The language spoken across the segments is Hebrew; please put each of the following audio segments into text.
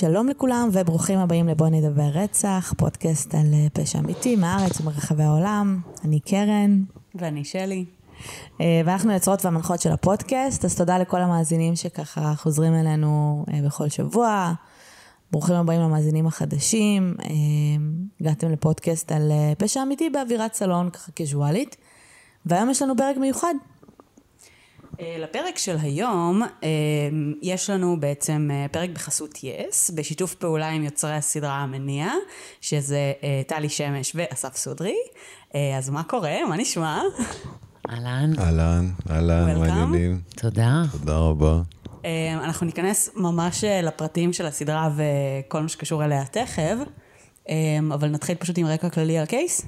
שלום לכולם וברוכים הבאים לבוא נדבר רצח, פודקאסט על אה, פשע אמיתי מהארץ ומרחבי העולם. אני קרן. ואני שלי. אה, ואנחנו יוצרות והמנחות של הפודקאסט, אז תודה לכל המאזינים שככה חוזרים אלינו אה, בכל שבוע. ברוכים הבאים למאזינים החדשים. הגעתם לפודקאסט על פשע אמיתי באווירת סלון, ככה קזואלית. והיום יש לנו פרק מיוחד. אה, לפרק של היום אה, יש לנו בעצם אה, פרק בחסות יס, בשיתוף פעולה עם יוצרי הסדרה המניע, שזה טלי שמש ואסף סודרי. אז מה קורה? מה נשמע? אהלן. אהלן, אהלן, מה העניינים? תודה. תודה רבה. אנחנו ניכנס ממש לפרטים של הסדרה וכל מה שקשור אליה תכף, אבל נתחיל פשוט עם רקע כללי על קייס.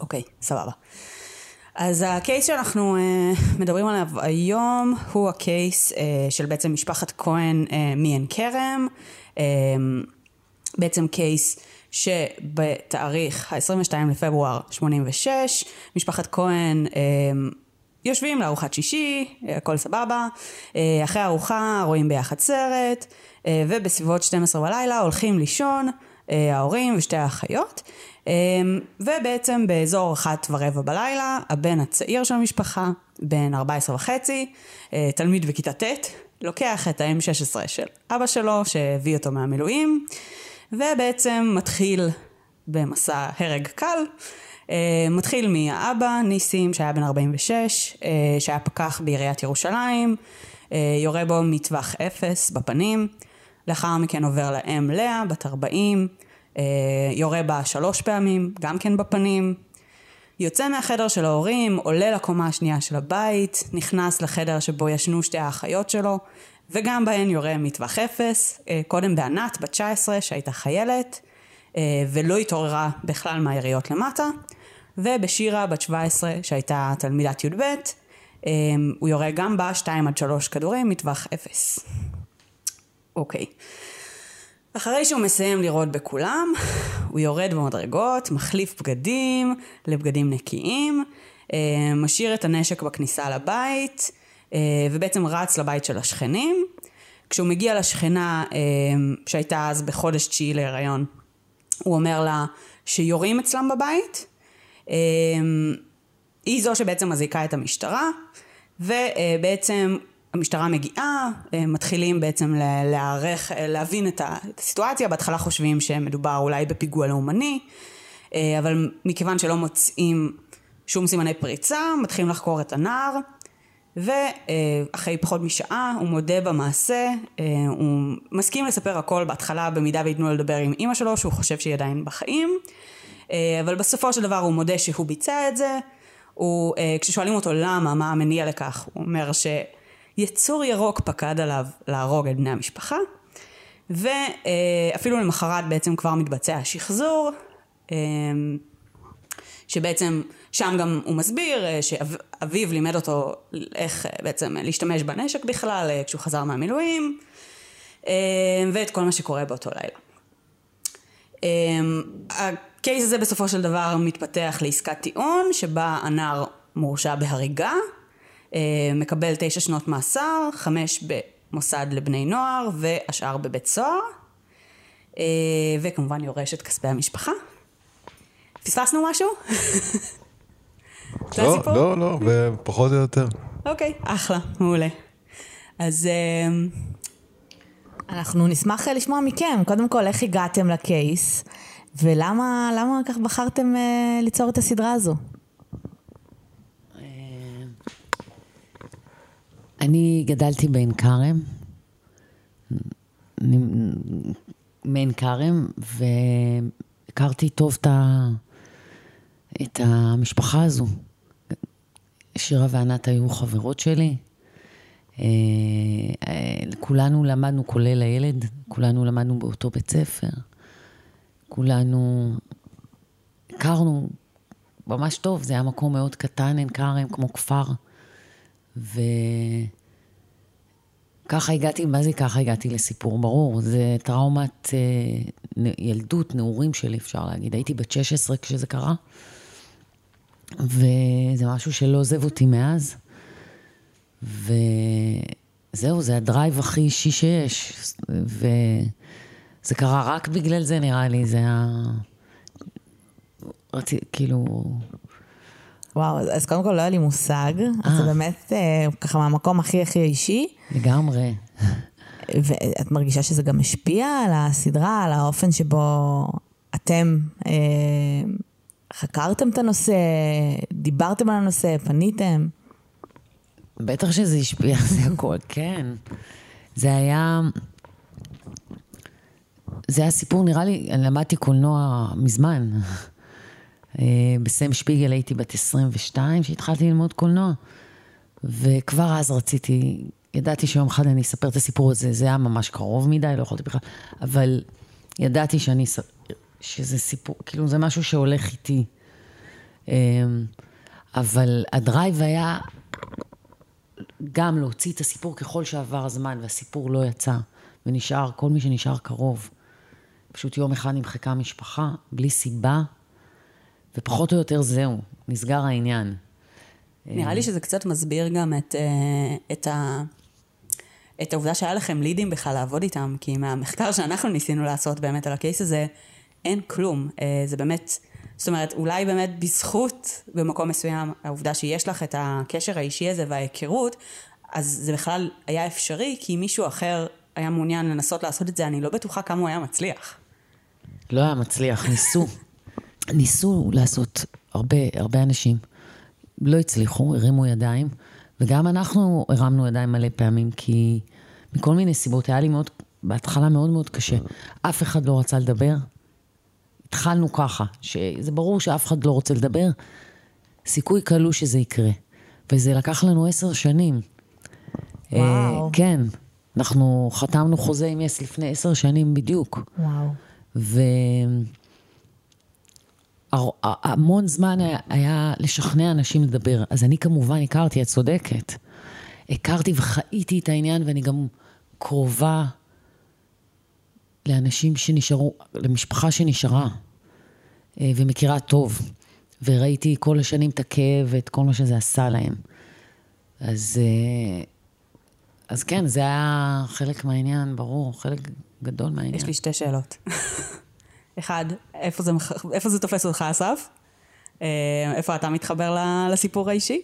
אוקיי, סבבה. אז הקייס שאנחנו uh, מדברים עליו היום הוא הקייס uh, של בעצם משפחת כהן uh, מעין כרם, uh, בעצם קייס שבתאריך ה-22 לפברואר 86, משפחת כהן uh, יושבים לארוחת שישי, הכל סבבה, uh, אחרי הארוחה רואים ביחד סרט, uh, ובסביבות 12 בלילה הולכים לישון, uh, ההורים ושתי האחיות. אמ, ובעצם באזור אחת ורבע בלילה, הבן הצעיר של המשפחה, בן 14 וחצי, אה, תלמיד בכיתה ט', לוקח את ה-M16 של אבא שלו, שהביא אותו מהמילואים, ובעצם מתחיל במסע הרג קל. אה, מתחיל מהאבא, ניסים, שהיה בן 46, אה, שהיה פקח בעיריית ירושלים, יורה בו מטווח אפס בפנים, לאחר מכן עובר לאם לאה, בת 40, אה, יורה בה שלוש פעמים, גם כן בפנים. יוצא מהחדר של ההורים, עולה לקומה השנייה של הבית, נכנס לחדר שבו ישנו שתי האחיות שלו, וגם בהן יורה מטווח אפס, אה, קודם בענת, בת 19, שהייתה חיילת, אה, ולא התעוררה בכלל מהיריות למטה, ובשירה, בת 17, שהייתה תלמידת י"ב, הוא יורה גם בה 2 עד 3 כדורים מטווח אפס. אוקיי. Okay. אחרי שהוא מסיים לראות בכולם, הוא יורד במדרגות, מחליף בגדים לבגדים נקיים, אה, משאיר את הנשק בכניסה לבית, אה, ובעצם רץ לבית של השכנים. כשהוא מגיע לשכנה אה, שהייתה אז בחודש תשיעי להיריון, הוא אומר לה שיורים אצלם בבית. היא זו שבעצם מזעיקה את המשטרה, ובעצם המשטרה מגיעה, אה, מתחילים בעצם להערך, אה, להבין את הסיטואציה, בהתחלה חושבים שמדובר אולי בפיגוע לאומני, אה, אבל מכיוון שלא מוצאים שום סימני פריצה, מתחילים לחקור את הנער, ואחרי פחות משעה הוא מודה במעשה, הוא מסכים לספר הכל בהתחלה במידה וייתנו לו לדבר עם אימא שלו, שהוא חושב שהיא עדיין בחיים, אבל בסופו של דבר הוא מודה שהוא ביצע את זה, הוא, כששואלים אותו למה, מה המניע לכך, הוא אומר ש... יצור ירוק פקד עליו להרוג את בני המשפחה, ואפילו למחרת בעצם כבר מתבצע השחזור, אמ, שבעצם שם גם הוא מסביר אה, שאביו לימד אותו איך אה, בעצם להשתמש בנשק בכלל אה, כשהוא חזר מהמילואים, אמ, ואת כל מה שקורה באותו לילה. אמ, הקייס הזה בסופו של דבר מתפתח לעסקת טיעון שבה הנער מורשע בהריגה מקבל תשע שנות מאסר, חמש במוסד לבני נוער והשאר בבית סוהר, אה, וכמובן יורש את כספי המשפחה. פספסנו משהו? לא, לא, לא, ופחות או יותר. אוקיי, אחלה, מעולה. אז... אה, אנחנו נשמח לשמוע מכם, קודם כל, איך הגעתם לקייס, ולמה כך בחרתם ליצור את הסדרה הזו? אני גדלתי בעין כרם, מעין כרם, והכרתי טוב את, ה... את המשפחה הזו. שירה וענת היו חברות שלי. אה, כולנו למדנו, כולל הילד, כולנו למדנו באותו בית ספר. כולנו הכרנו ממש טוב, זה היה מקום מאוד קטן, עין כרם, כמו כפר. וככה הגעתי, מה זה ככה הגעתי לסיפור? ברור, זה טראומת אה, ילדות, נעורים שלי, אפשר להגיד. הייתי בת 16 כשזה קרה, וזה משהו שלא עוזב אותי מאז. וזה זהו, זה הדרייב הכי אישי שיש. וזה קרה רק בגלל זה, נראה לי, זה היה... רציתי, כאילו... וואו, אז- קודם כל לא היה לי מושג, אז זה באמת אה, ככה מהמקום הכי הכי אישי, לגמרי. ואת מרגישה שזה גם השפיע על הסדרה, על האופן שבו אתם אה, חקרתם את הנושא, דיברתם על הנושא, פניתם? בטח שזה השפיע, זה הכל, כן. זה היה... זה היה סיפור, נראה לי, אני למדתי קולנוע מזמן. אה, בסם שפיגל הייתי בת 22 כשהתחלתי ללמוד קולנוע. וכבר אז רציתי, ידעתי שיום אחד אני אספר את הסיפור הזה, זה היה ממש קרוב מדי, לא יכולתי בכלל, אבל ידעתי שאני, שזה סיפור, כאילו זה משהו שהולך איתי. אה, אבל הדרייב היה גם להוציא את הסיפור ככל שעבר הזמן, והסיפור לא יצא, ונשאר, כל מי שנשאר קרוב. פשוט יום אחד נמחקה המשפחה, בלי סיבה, ופחות או יותר זהו, נסגר העניין. נראה לי שזה קצת מסביר גם את, אה, את, ה, את העובדה שהיה לכם לידים בכלל לעבוד איתם, כי מהמחקר שאנחנו ניסינו לעשות באמת על הקייס הזה, אין כלום. אה, זה באמת, זאת אומרת, אולי באמת בזכות במקום מסוים, העובדה שיש לך את הקשר האישי הזה וההיכרות, אז זה בכלל היה אפשרי, כי מישהו אחר היה מעוניין לנסות לעשות את זה, אני לא בטוחה כמה הוא היה מצליח. לא היה מצליח, ניסו. ניסו לעשות הרבה, הרבה אנשים. לא הצליחו, הרימו ידיים, וגם אנחנו הרמנו ידיים מלא פעמים, כי מכל מיני סיבות, היה לי מאוד, בהתחלה מאוד מאוד קשה. אף אחד לא רצה לדבר. התחלנו ככה, שזה ברור שאף אחד לא רוצה לדבר, סיכוי קלוש שזה יקרה. וזה לקח לנו עשר שנים. וואו. אה, כן, אנחנו חתמנו חוזה עם יס לפני עשר שנים בדיוק. וואו. והמון זמן היה, היה לשכנע אנשים לדבר. אז אני כמובן הכרתי, את צודקת. הכרתי וחייתי את העניין, ואני גם קרובה לאנשים שנשארו, למשפחה שנשארה, אה, ומכירה טוב. וראיתי כל השנים את הכאב ואת כל מה שזה עשה להם. אז, אה, אז כן, זה היה חלק מהעניין, ברור, חלק גדול מהעניין. יש לי שתי שאלות. אחד, איפה זה, איפה זה תופס אותך, אסף? אה, איפה אתה מתחבר לסיפור האישי?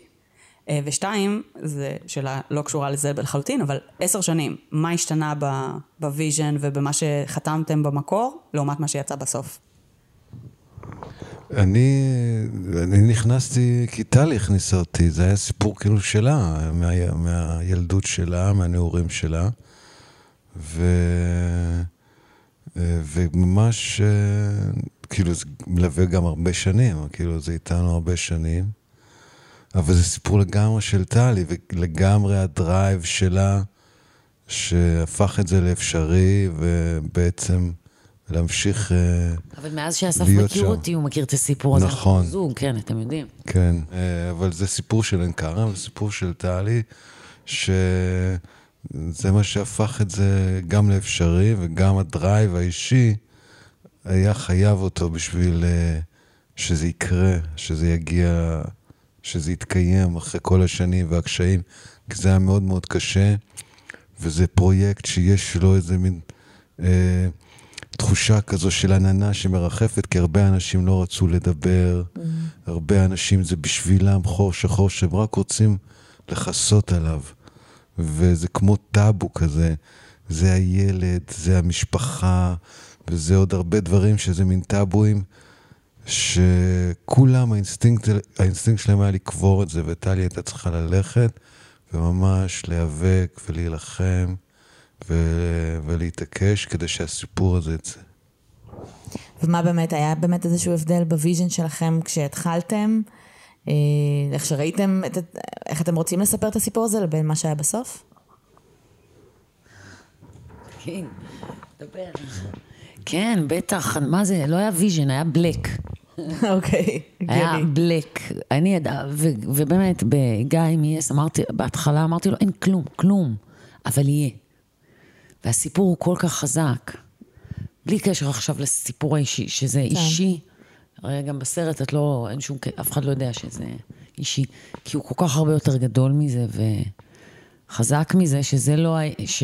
אה, ושתיים, זו שאלה לא קשורה לזה לחלוטין, אבל עשר שנים, מה השתנה ב vision ובמה שחתמתם במקור, לעומת מה שיצא בסוף? אני, אני נכנסתי, כי טלי הכניסה אותי, זה היה סיפור כאילו שלה, מה, מהילדות שלה, מהנעורים שלה. ו, וממש, אה, כאילו, זה מלווה גם הרבה שנים, כאילו, זה איתנו הרבה שנים. אבל זה סיפור לגמרי של טלי, ולגמרי הדרייב שלה, שהפך את זה לאפשרי, ובעצם להמשיך... אה, אבל מאז שאסף להיות מכיר שם. אותי, הוא מכיר את הסיפור הזה. נכון. זוג, כן, אתם יודעים. כן, אה, אבל זה סיפור של עין כרם, זה סיפור של טלי, שזה מה שהפך את זה גם לאפשרי, וגם הדרייב האישי היה חייב אותו בשביל אה, שזה יקרה, שזה יגיע, שזה יתקיים אחרי כל השנים והקשיים, כי זה היה מאוד מאוד קשה, וזה פרויקט שיש לו איזה מין... אה, תחושה כזו של עננה שמרחפת, כי הרבה אנשים לא רצו לדבר, mm. הרבה אנשים זה בשבילם חור שחור שהם רק רוצים לכסות עליו. וזה כמו טאבו כזה, זה הילד, זה המשפחה, וזה עוד הרבה דברים שזה מין טאבואים, שכולם, האינסטינקט, האינסטינקט שלהם היה לקבור את זה, וטלי הייתה צריכה ללכת וממש להיאבק ולהילחם. ו- ולהתעקש כדי שהסיפור הזה יצא. ומה באמת, היה באמת איזשהו הבדל ב vision שלכם כשהתחלתם? אה, איך שראיתם, את, איך אתם רוצים לספר את הסיפור הזה לבין מה שהיה בסוף? כן, דבר. כן, בטח, מה זה, לא היה vision, היה black. אוקיי, היה. black. אני ידע, ו- ובאמת, בגיא מ-yes, אמרתי, בהתחלה אמרתי לו, אין כלום, כלום, אבל יהיה. והסיפור הוא כל כך חזק, בלי קשר עכשיו לסיפור האישי, שזה אישי. הרי גם בסרט את לא, אין שום, אף אחד לא יודע שזה אישי, כי הוא כל כך הרבה יותר גדול מזה, חזק מזה שזה לא... ש...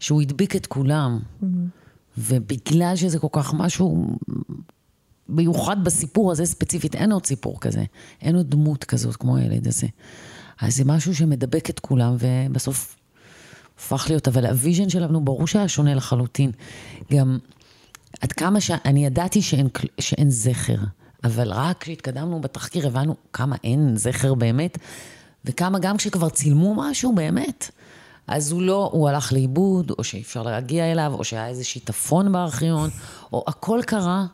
שהוא הדביק את כולם. ובגלל שזה כל כך משהו מיוחד בסיפור הזה ספציפית, אין עוד סיפור כזה. אין עוד דמות כזאת כמו הילד הזה. אז זה משהו שמדבק את כולם, ובסוף הפך להיות, אבל ה vision שלנו ברור שהיה שונה לחלוטין. גם עד כמה שאני ידעתי שאין, שאין זכר, אבל רק כשהתקדמנו בתחקיר הבנו כמה אין זכר באמת, וכמה גם כשכבר צילמו משהו באמת, אז הוא לא, הוא הלך לאיבוד, או שאי אפשר להגיע אליו, או שהיה איזה שיטפון בארכיון, או הכל קרה,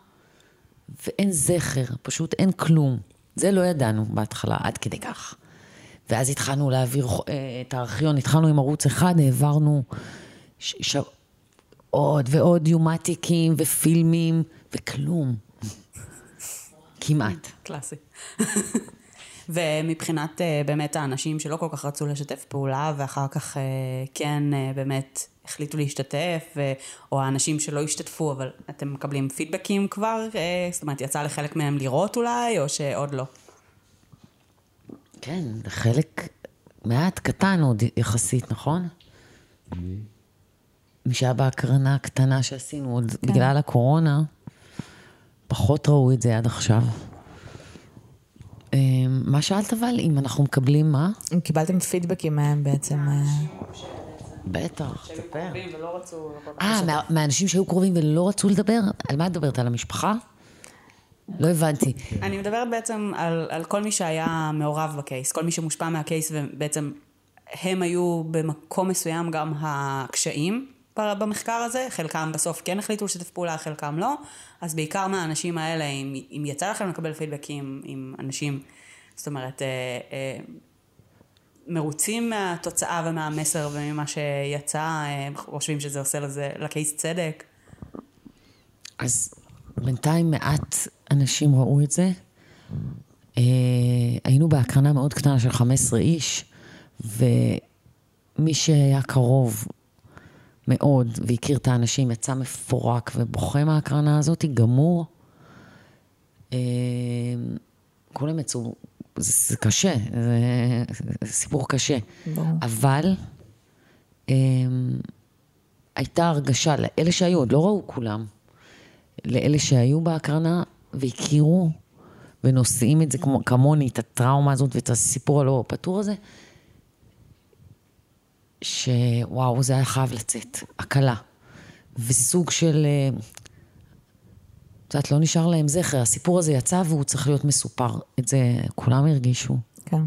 ואין זכר, פשוט אין כלום. זה לא ידענו בהתחלה, עד כדי כך. ואז התחלנו להעביר אה, את הארכיון, התחלנו עם ערוץ אחד, העברנו ש... ש... עוד ועוד יומטיקים ופילמים, וכלום. כמעט. קלאסי. ומבחינת אה, באמת האנשים שלא כל כך רצו לשתף פעולה, ואחר כך אה, כן אה, באמת החליטו להשתתף, ו- או האנשים שלא השתתפו, אבל אתם מקבלים פידבקים כבר? זאת אומרת, יצא לחלק מהם לראות אולי, או שעוד לא? כן, חלק מעט קטן עוד יחסית, נכון? מי שהיה בהקרנה הקטנה שעשינו עוד כן. בגלל הקורונה, פחות ראו את זה עד עכשיו. אה, מה שאלת אבל? אם אנחנו מקבלים מה? אם קיבלתם פידבקים מהם בעצם. אה, בטח, תספר. אה, מה- מהאנשים שהיו קרובים ולא רצו לדבר? על מה את מדברת? על המשפחה? לא הבנתי. אני מדברת בעצם על, על כל מי שהיה מעורב בקייס, כל מי שמושפע מהקייס ובעצם הם היו במקום מסוים גם הקשיים ב- במחקר הזה, חלקם בסוף כן החליטו לשתף פעולה, חלקם לא, אז בעיקר מהאנשים האלה, אם, אם יצא לכם לקבל פידבקים עם אנשים, זאת אומרת, אה, אה, מרוצים מהתוצאה ומהמסר וממה שיצא, אה, חושבים שזה עושה לזה, לקייס צדק. אז בינתיים מעט אנשים ראו את זה. אה, היינו בהקרנה מאוד קטנה של 15 איש, ומי שהיה קרוב מאוד והכיר את האנשים יצא מפורק ובוכה מההקרנה הזאת, גמור. אה, כולם יצאו, זה, זה קשה, זה, זה סיפור קשה. אבל אה, הייתה הרגשה, לאלה שהיו, עוד לא ראו כולם, לאלה שהיו בהקרנה והכירו ונושאים את זה כמו, כמוני, את הטראומה הזאת ואת הסיפור הלא פתור הזה, שוואו, זה היה חייב לצאת, הקלה. וסוג של, אה, את יודעת, לא נשאר להם זכר, הסיפור הזה יצא והוא צריך להיות מסופר. את זה כולם הרגישו. כן.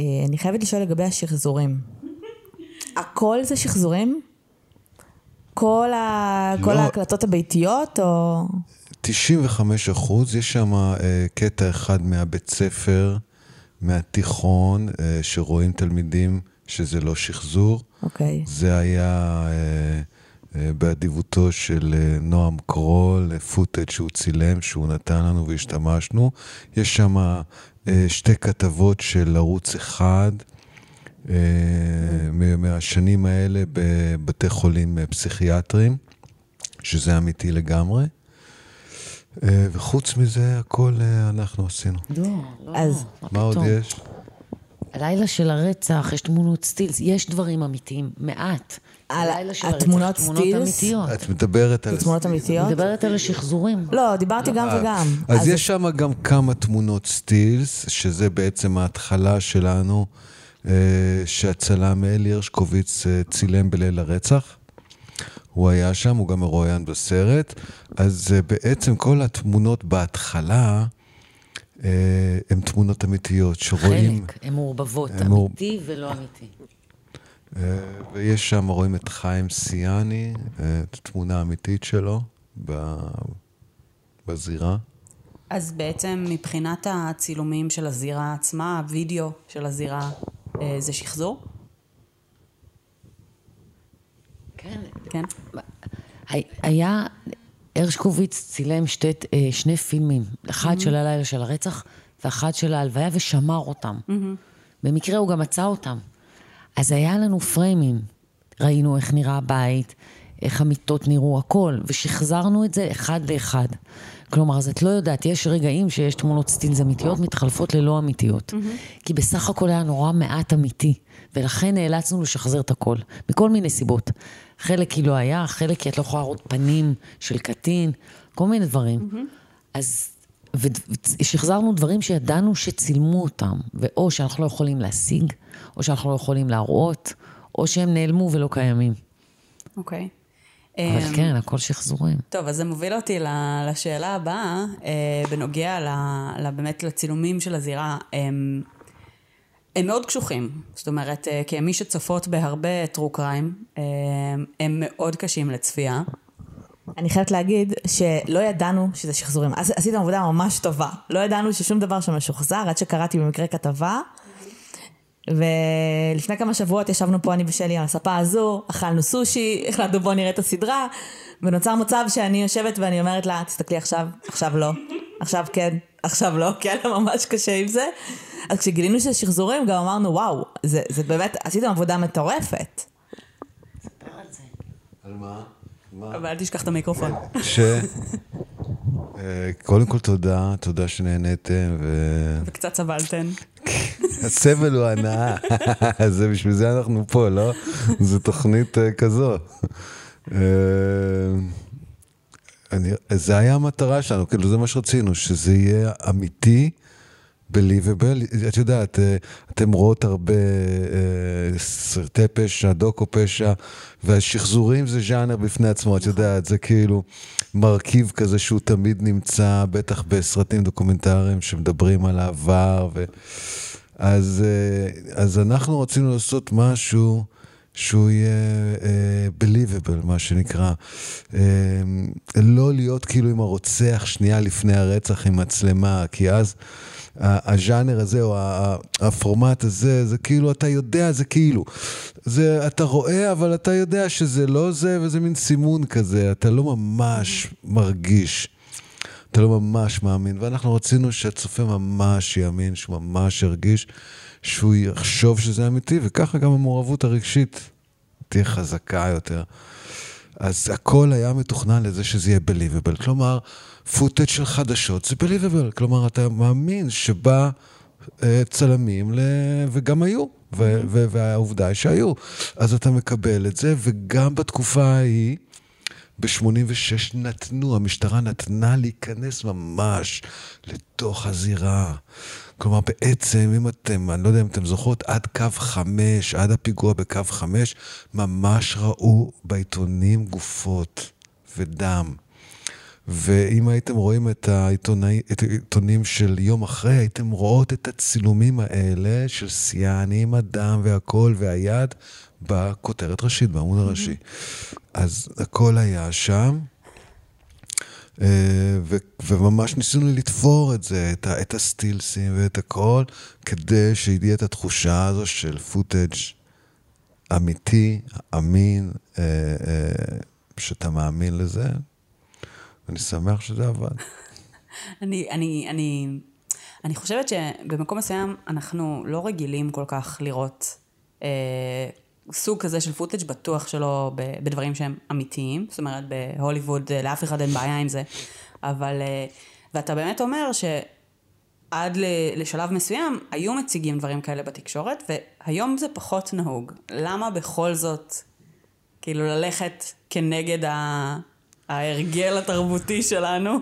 אה, אני חייבת לשאול לגבי השחזורים. הכל זה שחזורים? כל, ה... לא. כל ההקלטות הביתיות, או... 95 אחוז, יש שם אה, קטע אחד מהבית ספר, מהתיכון, אה, שרואים תלמידים שזה לא שחזור. אוקיי. זה היה אה, אה, באדיבותו של אה, נועם קרול, פוטאג' שהוא צילם, שהוא נתן לנו והשתמשנו. יש שם אה, שתי כתבות של ערוץ אחד. אה, מ- מהשנים האלה בבתי חולים אה, פסיכיאטריים, שזה אמיתי לגמרי. אה, וחוץ מזה, הכל אה, אנחנו עשינו. לא, לא, אז- מה עוד? יש? הלילה של הרצח, יש תמונות סטילס, יש דברים אמיתיים, מעט. על הלילה של התמונות הרצח, תמונות סטילס? אמיתיות. את מדברת על... תמונות אמיתיות? אני מדברת על השחזורים. לא, דיברתי גם וגם. אז יש שם גם כמה תמונות סטילס, שזה בעצם ההתחלה שלנו, אה, שהצלם אלי הרשקוביץ אה, צילם בליל הרצח. הוא היה שם, הוא גם מרואיין בסרט. אז אה, בעצם כל התמונות בהתחלה אה, הן תמונות אמיתיות, שרואים... חלק, הן מעורבבות, אמיתי ולא אמיתי. אה, ויש שם, רואים את חיים סיאני, אה, את התמונה האמיתית שלו ב- בזירה. אז בעצם מבחינת הצילומים של הזירה עצמה, הווידאו של הזירה, אה, זה שחזור? כן. כן. הי- היה, הרשקוביץ צילם שתי, אה, שני פילמים, אחד של הלילה של הרצח ואחד של ההלוויה, ושמר אותם. במקרה הוא גם מצא אותם. אז היה לנו פריימים. ראינו איך נראה הבית, איך המיטות נראו, הכל, ושחזרנו את זה אחד לאחד. כלומר, אז את לא יודעת, יש רגעים שיש תמונות סטילס אמיתיות מתחלפות ללא אמיתיות. Mm-hmm. כי בסך הכל היה נורא מעט אמיתי, ולכן נאלצנו לשחזר את הכל, מכל מיני סיבות. חלק כי לא היה, חלק כי את לא יכולה לראות פנים של קטין, כל מיני דברים. Mm-hmm. אז, ושחזרנו דברים שידענו שצילמו אותם, ואו שאנחנו לא יכולים להשיג, או שאנחנו לא יכולים להראות, או שהם נעלמו ולא קיימים. אוקיי. Okay. אבל אמ, כן, הכל שחזורים. טוב, אז זה מוביל אותי לשאלה הבאה, אה, בנוגע באמת לצילומים של הזירה. הם, מאוד קשוחים, זאת אומרת, אה, כמי שצופות בהרבה טרו קריים, אה, הם מאוד קשים לצפייה. אני חייבת להגיד שלא ידענו שזה שחזורים. עשיתם עבודה ממש טובה. לא ידענו ששום דבר שם משוחזר, עד שקראתי במקרה כתבה. ולפני כמה שבועות ישבנו פה אני ושלי על הספה הזו, אכלנו סושי, החלטנו בוא נראה את הסדרה, ונוצר מצב שאני יושבת ואני אומרת לה, תסתכלי עכשיו, עכשיו לא, עכשיו כן, עכשיו לא, כי היה לה ממש קשה עם זה. אז כשגילינו שזה שחזורים גם אמרנו, וואו, זה, זה באמת, עשיתם עבודה מטורפת. על מה? אבל אל תשכח את המיקרופון. ש... אה, קודם כל תודה, תודה שנהניתם ו... וקצת סבלתם. הסבל הוא הנאה, זה בשביל זה אנחנו פה, לא? זו תוכנית אה, כזו. אני, זה היה המטרה שלנו, כאילו זה מה שרצינו, שזה יהיה אמיתי. בליבבל, את יודעת, אה, אתם רואות הרבה אה, סרטי פשע, דוקו פשע, והשחזורים זה ז'אנר בפני עצמו, את יודעת, זה כאילו מרכיב כזה שהוא תמיד נמצא, בטח בסרטים דוקומנטריים שמדברים על העבר, ו... אז, אה, אז אנחנו רצינו לעשות משהו שהוא יהיה uh, believable, מה שנקרא. Uh, לא להיות כאילו עם הרוצח שנייה לפני הרצח עם מצלמה, כי אז... הז'אנר הזה, או הפורמט הזה, זה כאילו, אתה יודע, זה כאילו. זה, אתה רואה, אבל אתה יודע שזה לא זה, וזה מין סימון כזה, אתה לא ממש מרגיש. אתה לא ממש מאמין, ואנחנו רצינו שהצופה ממש יאמין, שהוא ממש ירגיש, שהוא יחשוב שזה אמיתי, וככה גם המעורבות הרגשית תהיה חזקה יותר. אז הכל היה מתוכנן לזה שזה יהיה believable. כלומר, פוטאג' של חדשות זה believable. כלומר, אתה מאמין שבא אה, צלמים, ל... וגם היו, ו- ו- והעובדה היא שהיו. אז אתה מקבל את זה, וגם בתקופה ההיא, ב-86 נתנו, המשטרה נתנה להיכנס ממש לתוך הזירה. כלומר, בעצם, אם אתם, אני לא יודע אם אתם זוכרות, עד קו חמש, עד הפיגוע בקו חמש, ממש ראו בעיתונים גופות ודם. ואם הייתם רואים את, העיתונאי, את העיתונים של יום אחרי, הייתם רואות את הצילומים האלה של שיאן עם הדם והכל והיד בכותרת ראשית, בעמוד הראשי. אז הכל היה שם. אה, ו- וממש ניסינו לתפור את זה, את, ה- את הסטילסים ואת הכל, כדי שיהיה את התחושה הזו של פוטאג' אמיתי, אמין, אה, אה, שאתה מאמין לזה. אני שמח שזה עבד. אני, אני, אני, אני חושבת שבמקום מסוים אנחנו לא רגילים כל כך לראות אה, סוג כזה של פוטאג' בטוח שלא בדברים שהם אמיתיים, זאת אומרת בהוליווד אה, לאף אחד אין בעיה עם זה, אבל, אה, ואתה באמת אומר שעד לשלב מסוים היו מציגים דברים כאלה בתקשורת, והיום זה פחות נהוג. למה בכל זאת, כאילו ללכת כנגד. ההרגל התרבותי שלנו?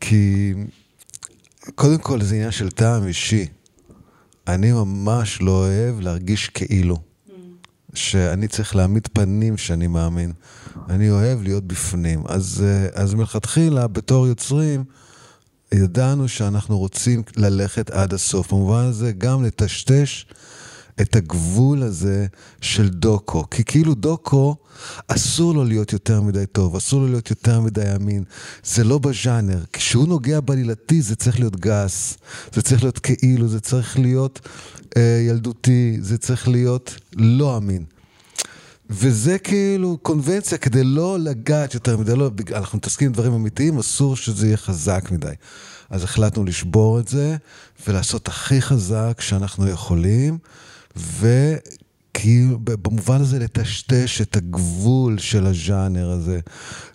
כי קודם כל זה עניין של טעם אישי. אני ממש לא אוהב להרגיש כאילו. שאני צריך להעמיד פנים שאני מאמין. אני אוהב להיות בפנים. אז, אה, אז מלכתחילה, בתור יוצרים, ידענו שאנחנו רוצים ללכת עד הסוף. במובן הזה, גם לטשטש את הגבול הזה של דוקו. כי כאילו דוקו, אסור לו להיות יותר מדי טוב, אסור לו להיות יותר מדי אמין. זה לא בז'אנר. כשהוא נוגע בעלילתי זה צריך להיות גס, זה צריך להיות כאילו, זה צריך להיות ילדותי, זה צריך להיות לא אמין. וזה כאילו קונבנציה כדי לא לגעת יותר מדי, לא, אנחנו מתעסקים עם דברים אמיתיים, אסור שזה יהיה חזק מדי. אז החלטנו לשבור את זה ולעשות הכי חזק שאנחנו יכולים, ו... כאילו, במובן הזה לטשטש את הגבול של הז'אנר הזה.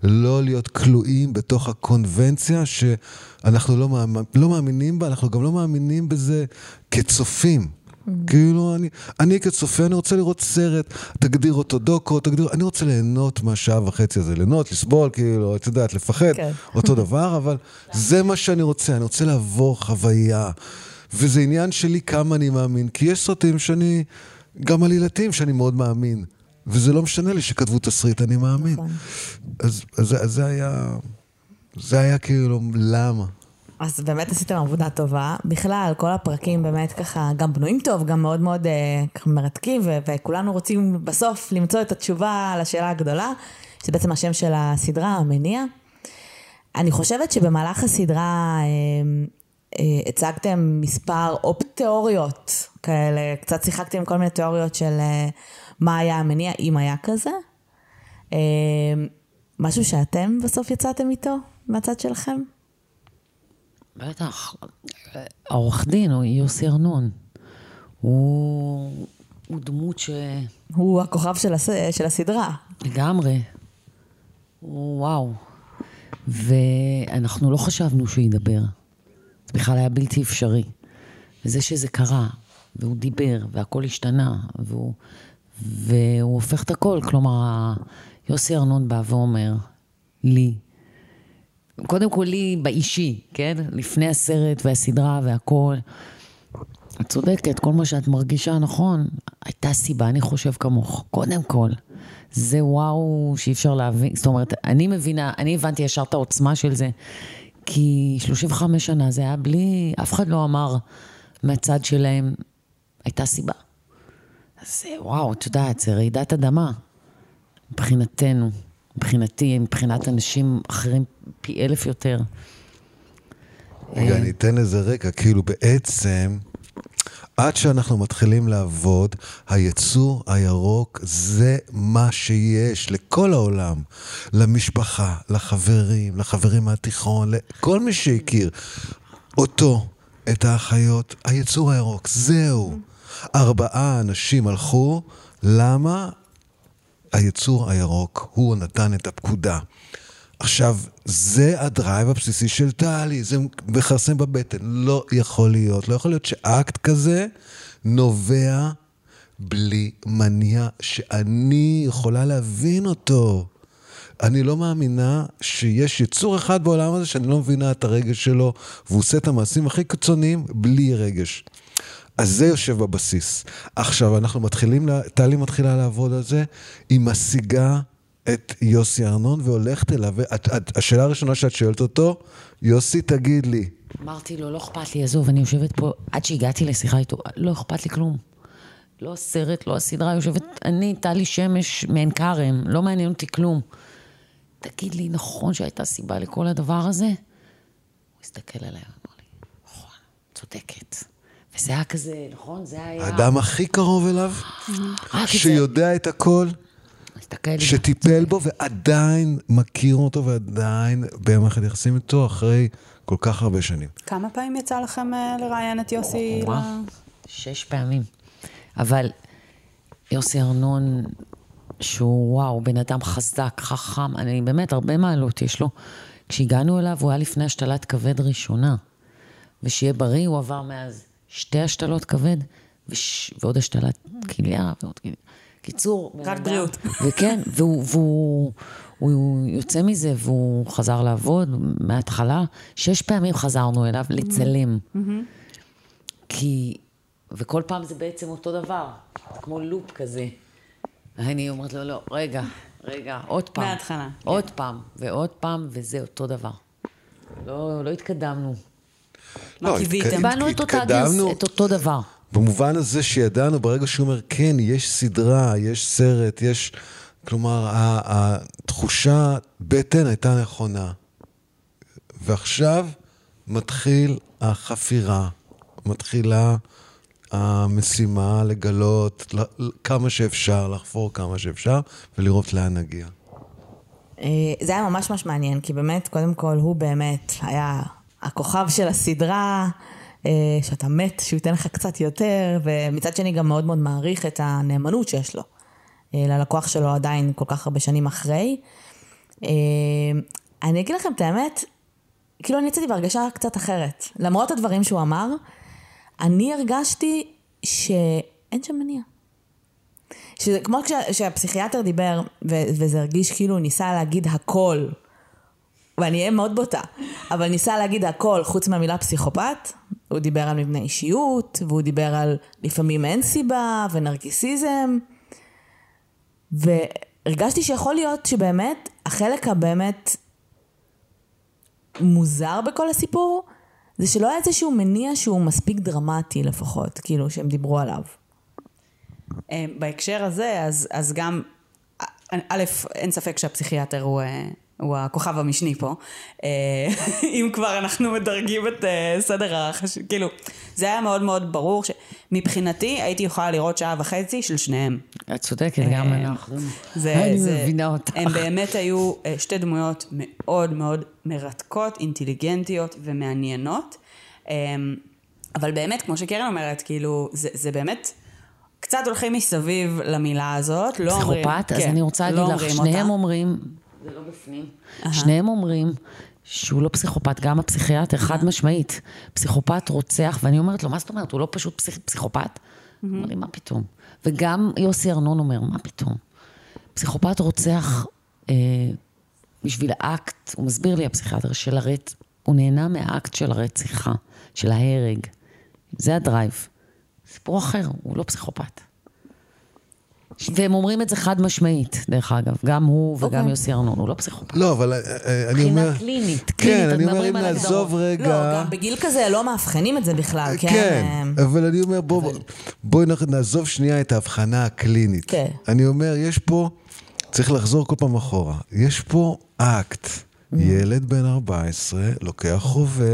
לא להיות כלואים בתוך הקונבנציה שאנחנו לא, מאמין, לא מאמינים בה, אנחנו גם לא מאמינים בזה כצופים. כאילו, אני, אני כצופה, אני רוצה לראות סרט, תגדיר אותו דוקו, תגדיר, אני רוצה ליהנות מהשעה וחצי הזה, ליהנות, לסבול, כאילו, את יודעת, לפחד, כן. אותו דבר, אבל זה מה שאני רוצה, אני רוצה לעבור חוויה. וזה עניין שלי כמה אני מאמין, כי יש סרטים שאני, גם עלילתיים שאני מאוד מאמין. וזה לא משנה לי שכתבו תסריט, אני מאמין. נכון. אז, אז, אז זה היה, זה היה כאילו, למה? אז באמת עשיתם עבודה טובה. בכלל, כל הפרקים באמת ככה גם בנויים טוב, גם מאוד מאוד אה, מרתקים, ו- וכולנו רוצים בסוף למצוא את התשובה לשאלה הגדולה, שזה בעצם השם של הסדרה, המניע. אני חושבת שבמהלך הסדרה אה, אה, הצגתם מספר אופ תיאוריות כאלה, קצת שיחקתם עם כל מיני תיאוריות של אה, מה היה המניע, אם היה כזה. אה, משהו שאתם בסוף יצאתם איתו מהצד שלכם? בטח. העורך דין, הוא יוסי ארנון. הוא, הוא דמות ש... הוא הכוכב של, הס... של הסדרה. לגמרי. הוא וואו. ואנחנו לא חשבנו שהוא ידבר. זה בכלל היה בלתי אפשרי. וזה שזה קרה, והוא דיבר, והכל השתנה, והוא, והוא הופך את הכל. כלומר, יוסי ארנון בא ואומר לי, קודם כל לי באישי, כן? לפני הסרט והסדרה והכל. את צודקת, כל מה שאת מרגישה נכון, הייתה סיבה, אני חושב כמוך. קודם כל, זה וואו שאי אפשר להבין, זאת אומרת, אני מבינה, אני הבנתי ישר את העוצמה של זה, כי 35 שנה זה היה בלי, אף אחד לא אמר מהצד שלהם, הייתה סיבה. זה, וואו, את יודעת, זה רעידת אדמה, מבחינתנו, מבחינתי, מבחינת אנשים אחרים פי אלף יותר. רגע, אני אתן לזה רקע, כאילו בעצם, עד שאנחנו מתחילים לעבוד, היצור הירוק זה מה שיש לכל העולם, למשפחה, לחברים, לחברים מהתיכון, לכל מי שהכיר אותו, את האחיות, היצור הירוק, זהו. ארבעה אנשים הלכו, למה? היצור הירוק, הוא נתן את הפקודה. עכשיו, זה הדרייב הבסיסי של טלי, זה מכרסם בבטן. לא יכול להיות, לא יכול להיות שאקט כזה נובע בלי מניע שאני יכולה להבין אותו. אני לא מאמינה שיש יצור אחד בעולם הזה שאני לא מבינה את הרגש שלו, והוא עושה את המעשים הכי קיצוניים בלי רגש. אז זה יושב בבסיס. עכשיו, אנחנו מתחילים, טלי מתחילה לעבוד על זה, היא משיגה את יוסי ארנון והולכת אליו, ואת, את, השאלה הראשונה שאת שואלת אותו, יוסי, תגיד לי. אמרתי לו, לא אכפת לי, עזוב, אני יושבת פה, עד שהגעתי לשיחה איתו, לא אכפת לי כלום. לא הסרט, לא הסדרה, יושבת, אני, טלי שמש מעין כרם, לא מעניין אותי כלום. תגיד לי, נכון שהייתה סיבה לכל הדבר הזה? הוא הסתכל עליי, אמר לי, נכון, צודקת. וזה היה כזה, נכון? זה היה... האדם הכי קרוב אליו, זה. שיודע את הכל. שטיפל בו ועדיין מכיר אותו ועדיין במערכת יחסים איתו אחרי כל כך הרבה שנים. כמה פעמים יצא לכם אה, לראיין את יוסי? שש פעמים. אבל יוסי ארנון, שהוא וואו, בן אדם חזק, חכם, אני באמת, הרבה מעלות יש לו. כשהגענו אליו, הוא היה לפני השתלת כבד ראשונה. ושיהיה בריא, הוא עבר מאז שתי השתלות כבד, וש... ועוד השתלת כליה, ועוד כליה. קיצור, אדם- בריאות. וכן, והוא, והוא הוא יוצא מזה, והוא חזר לעבוד מההתחלה. שש פעמים חזרנו אליו לצלם. כי, וכל פעם זה בעצם אותו דבר, כמו לופ כזה. אני אומרת לו, לא, רגע, רגע, עוד פעם. מההתחלה, עוד פעם, ועוד פעם, וזה אותו דבר. לא, לא התקדמנו. מה לא, קיוויתם? קיבלנו את אותו דבר. במובן הזה שידענו, ברגע שהוא אומר, כן, יש סדרה, יש סרט, יש... כלומר, ה- התחושה בטן הייתה נכונה. ועכשיו מתחיל החפירה, מתחילה המשימה לגלות כמה שאפשר, לחפור כמה שאפשר, ולראות לאן נגיע. אה, זה היה ממש ממש מעניין, כי באמת, קודם כל, הוא באמת היה הכוכב של הסדרה, אה, שאתה מת, שהוא ייתן לך קצת יותר, ומצד שני גם מאוד מאוד מעריך את הנאמנות שיש לו. אה, ללקוח שלו עדיין כל כך הרבה שנים אחרי. אה, אני אגיד לכם את האמת, כאילו אני יצאתי בהרגשה קצת אחרת. למרות הדברים שהוא אמר, אני הרגשתי שאין שם מניע. שזה כמו כשהפסיכיאטר דיבר, ו- וזה הרגיש כאילו הוא ניסה להגיד הכל, ואני אהיה מאוד בוטה, אבל ניסה להגיד הכל חוץ מהמילה פסיכופת, הוא דיבר על מבנה אישיות, והוא דיבר על לפעמים אין סיבה, ונרקיסיזם, והרגשתי שיכול להיות שבאמת, החלק הבאמת מוזר בכל הסיפור, זה שלא היה איזשהו מניע שהוא מספיק דרמטי לפחות, כאילו, שהם דיברו עליו. אה, בהקשר הזה, אז, אז גם, א', אין ספק שהפסיכיאטר הוא, אה, הוא הכוכב המשני פה. אה, אם כבר אנחנו מדרגים את סדר החש... כאילו, זה היה מאוד מאוד ברור שמבחינתי הייתי יכולה לראות שעה וחצי של שניהם. את צודקת, גם אנחנו. אני מבינה אותך. הם באמת היו שתי דמויות מאוד מאוד מרתקות, אינטליגנטיות ומעניינות. אבל באמת, כמו שקרן אומרת, כאילו, זה, זה באמת... קצת הולכים מסביב למילה הזאת, לא אומרים... פסיכופת? אז כן, אני רוצה לא להגיד לך, אומרים שניהם אותה. אומרים, זה לא בפנים, שניהם אומרים שהוא לא פסיכופת, גם הפסיכיאטר, חד משמעית. פסיכופת רוצח, ואני אומרת לו, מה זאת אומרת, הוא לא פשוט פסיכ... פסיכופת? הוא אומר לי, מה פתאום? וגם יוסי ארנון אומר, מה פתאום? פסיכופת רוצח אה, בשביל האקט, הוא מסביר לי, הפסיכיאטר, של הרצ... הוא נהנה מהאקט של הרציחה, של ההרג. זה ה drive. סיפור אחר, הוא לא פסיכופת. והם אומרים את זה חד משמעית, דרך אגב, גם הוא וגם אוקיי. יוסי ארנון, הוא לא פסיכופת. לא, אבל אה, אה, אני מבחינה אומר... קלינית, כן, קלינית, אני אומר, מדברים אם על נעזוב הגדרות. רגע... לא, גם בגיל כזה לא מאבחנים את זה בכלל, כן? כן, אבל אני אומר, בוא, בואי נח- נעזוב שנייה את ההבחנה הקלינית. כן. אני אומר, יש פה, צריך לחזור כל פעם אחורה, יש פה אקט. Mm. ילד בן 14 לוקח חובה,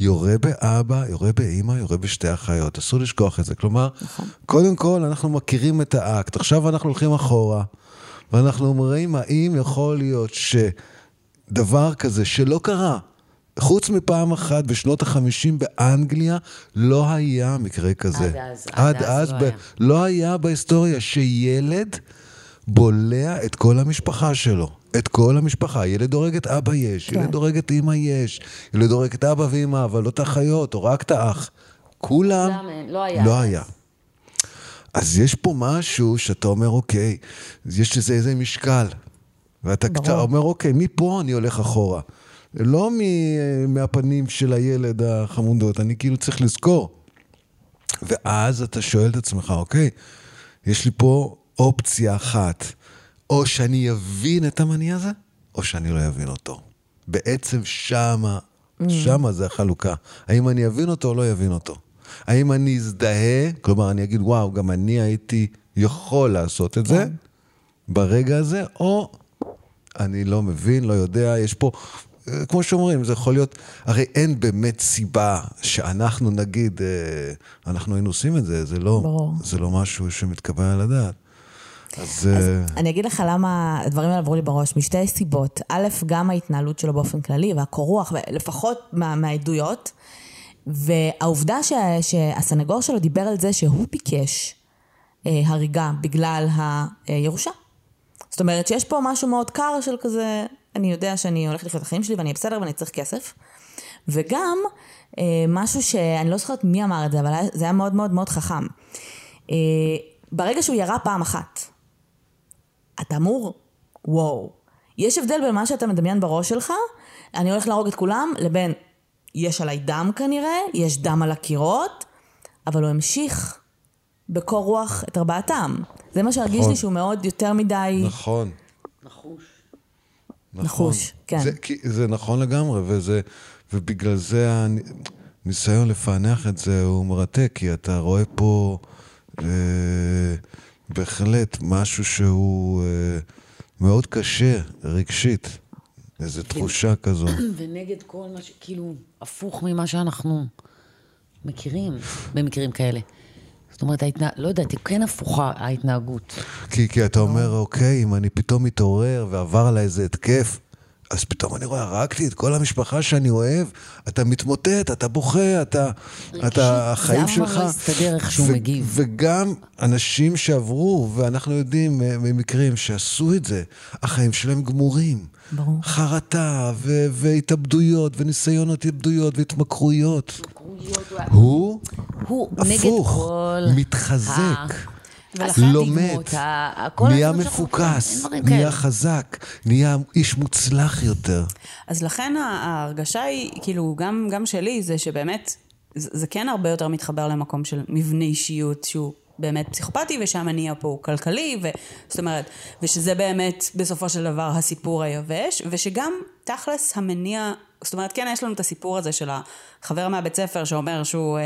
יורה באבא, יורה באימא, יורה בשתי אחיות. אסור לשכוח את זה. כלומר, נכון. קודם כל, אנחנו מכירים את האקט. עכשיו אנחנו הולכים אחורה, ואנחנו אומרים, האם יכול להיות שדבר כזה שלא קרה, חוץ מפעם אחת בשנות החמישים באנגליה, לא היה מקרה כזה. עד אז, עד אז לא ב- היה. לא היה בהיסטוריה שילד בולע את כל המשפחה שלו. את כל המשפחה. ילד הורג את אבא יש, כן. ילד הורג את אמא יש, ילד הורג את אבא ואמא, אבל לא את האחיות, או רק את האח. כולם, אה, לא היה. לא היה. אז יש פה משהו שאתה אומר, אוקיי, יש לזה איזה משקל. ואתה ברור. קצת אומר, אוקיי, מפה אני הולך אחורה. לא מ- מהפנים של הילד החמודות, אני כאילו צריך לזכור. ואז אתה שואל את עצמך, אוקיי, יש לי פה אופציה אחת, או שאני אבין את המניע הזה, או שאני לא אבין אותו. בעצם שמה, שמה זה החלוקה. האם אני אבין אותו או לא אבין אותו? האם אני אזדהה, כלומר, אני אגיד, וואו, גם אני הייתי יכול לעשות את זה ברגע הזה, או אני לא מבין, לא יודע, יש פה, אה, כמו שאומרים, זה יכול להיות, הרי אין באמת סיבה שאנחנו נגיד, אה, אנחנו היינו עושים את זה, זה לא, ברור. זה לא משהו שמתקבל על הדעת. אז, אה, אני אגיד לך למה הדברים האלה עברו לי בראש, משתי סיבות. א', גם ההתנהלות שלו באופן כללי, והקור רוח, לפחות מה, מהעדויות, והעובדה ש, שהסנגור שלו דיבר על זה שהוא ביקש אה, הריגה בגלל הירושה. זאת אומרת שיש פה משהו מאוד קר של כזה, אני יודע שאני הולך לחיות את החיים שלי ואני בסדר ואני צריך כסף. וגם אה, משהו שאני לא זוכרת מי אמר את זה, אבל זה היה מאוד מאוד מאוד חכם. אה, ברגע שהוא ירה פעם אחת, אתה אמור, וואו. יש הבדל בין מה שאתה מדמיין בראש שלך, אני הולך להרוג את כולם, לבין יש עליי דם כנראה, יש דם על הקירות, אבל הוא המשיך בקור רוח את ארבעתם. זה מה שהרגיש נכון. לי שהוא מאוד יותר מדי נכון. נחוש. נכון. נחוש, כן. זה, כי, זה נכון לגמרי, וזה, ובגלל זה הניסיון לפענח את זה הוא מרתק, כי אתה רואה פה אה, בהחלט משהו שהוא אה, מאוד קשה, רגשית. איזו תחושה כזו. ונגד כל מה ש... כאילו, הפוך ממה שאנחנו מכירים במקרים כאלה. זאת אומרת, ההתנה... לא יודעת, היא כן הפוכה, ההתנהגות. כי, כי אתה אומר, אוקיי, אם אני פתאום מתעורר ועבר עליי איזה התקף, אז פתאום אני רואה, הרגתי את כל המשפחה שאני אוהב, אתה מתמוטט, אתה בוכה, אתה, אתה, החיים אף פעם שלך. לא יסתדר איך שהוא מגיב. וגם אנשים שעברו, ואנחנו יודעים ממקרים שעשו את זה, החיים שלהם גמורים. ברור. חרטה, ו- והתאבדויות, וניסיונות התאבדויות, והתמכרויות. הוא הוא הפוך. מתחזק. לומד, נהיה מפוקס, דברים נהיה. חזק, נהיה איש מוצלח יותר. אז לכן ההרגשה היא, כאילו, גם, גם שלי, זה שבאמת, זה, זה כן הרבה יותר מתחבר למקום של מבנה אישיות שהוא באמת פסיכופתי, ושהמניע פה הוא כלכלי, ו, זאת אומרת, ושזה באמת בסופו של דבר הסיפור היבש, ושגם תכלס המניע, זאת אומרת, כן, יש לנו את הסיפור הזה של החבר מהבית ספר שאומר שהוא אה,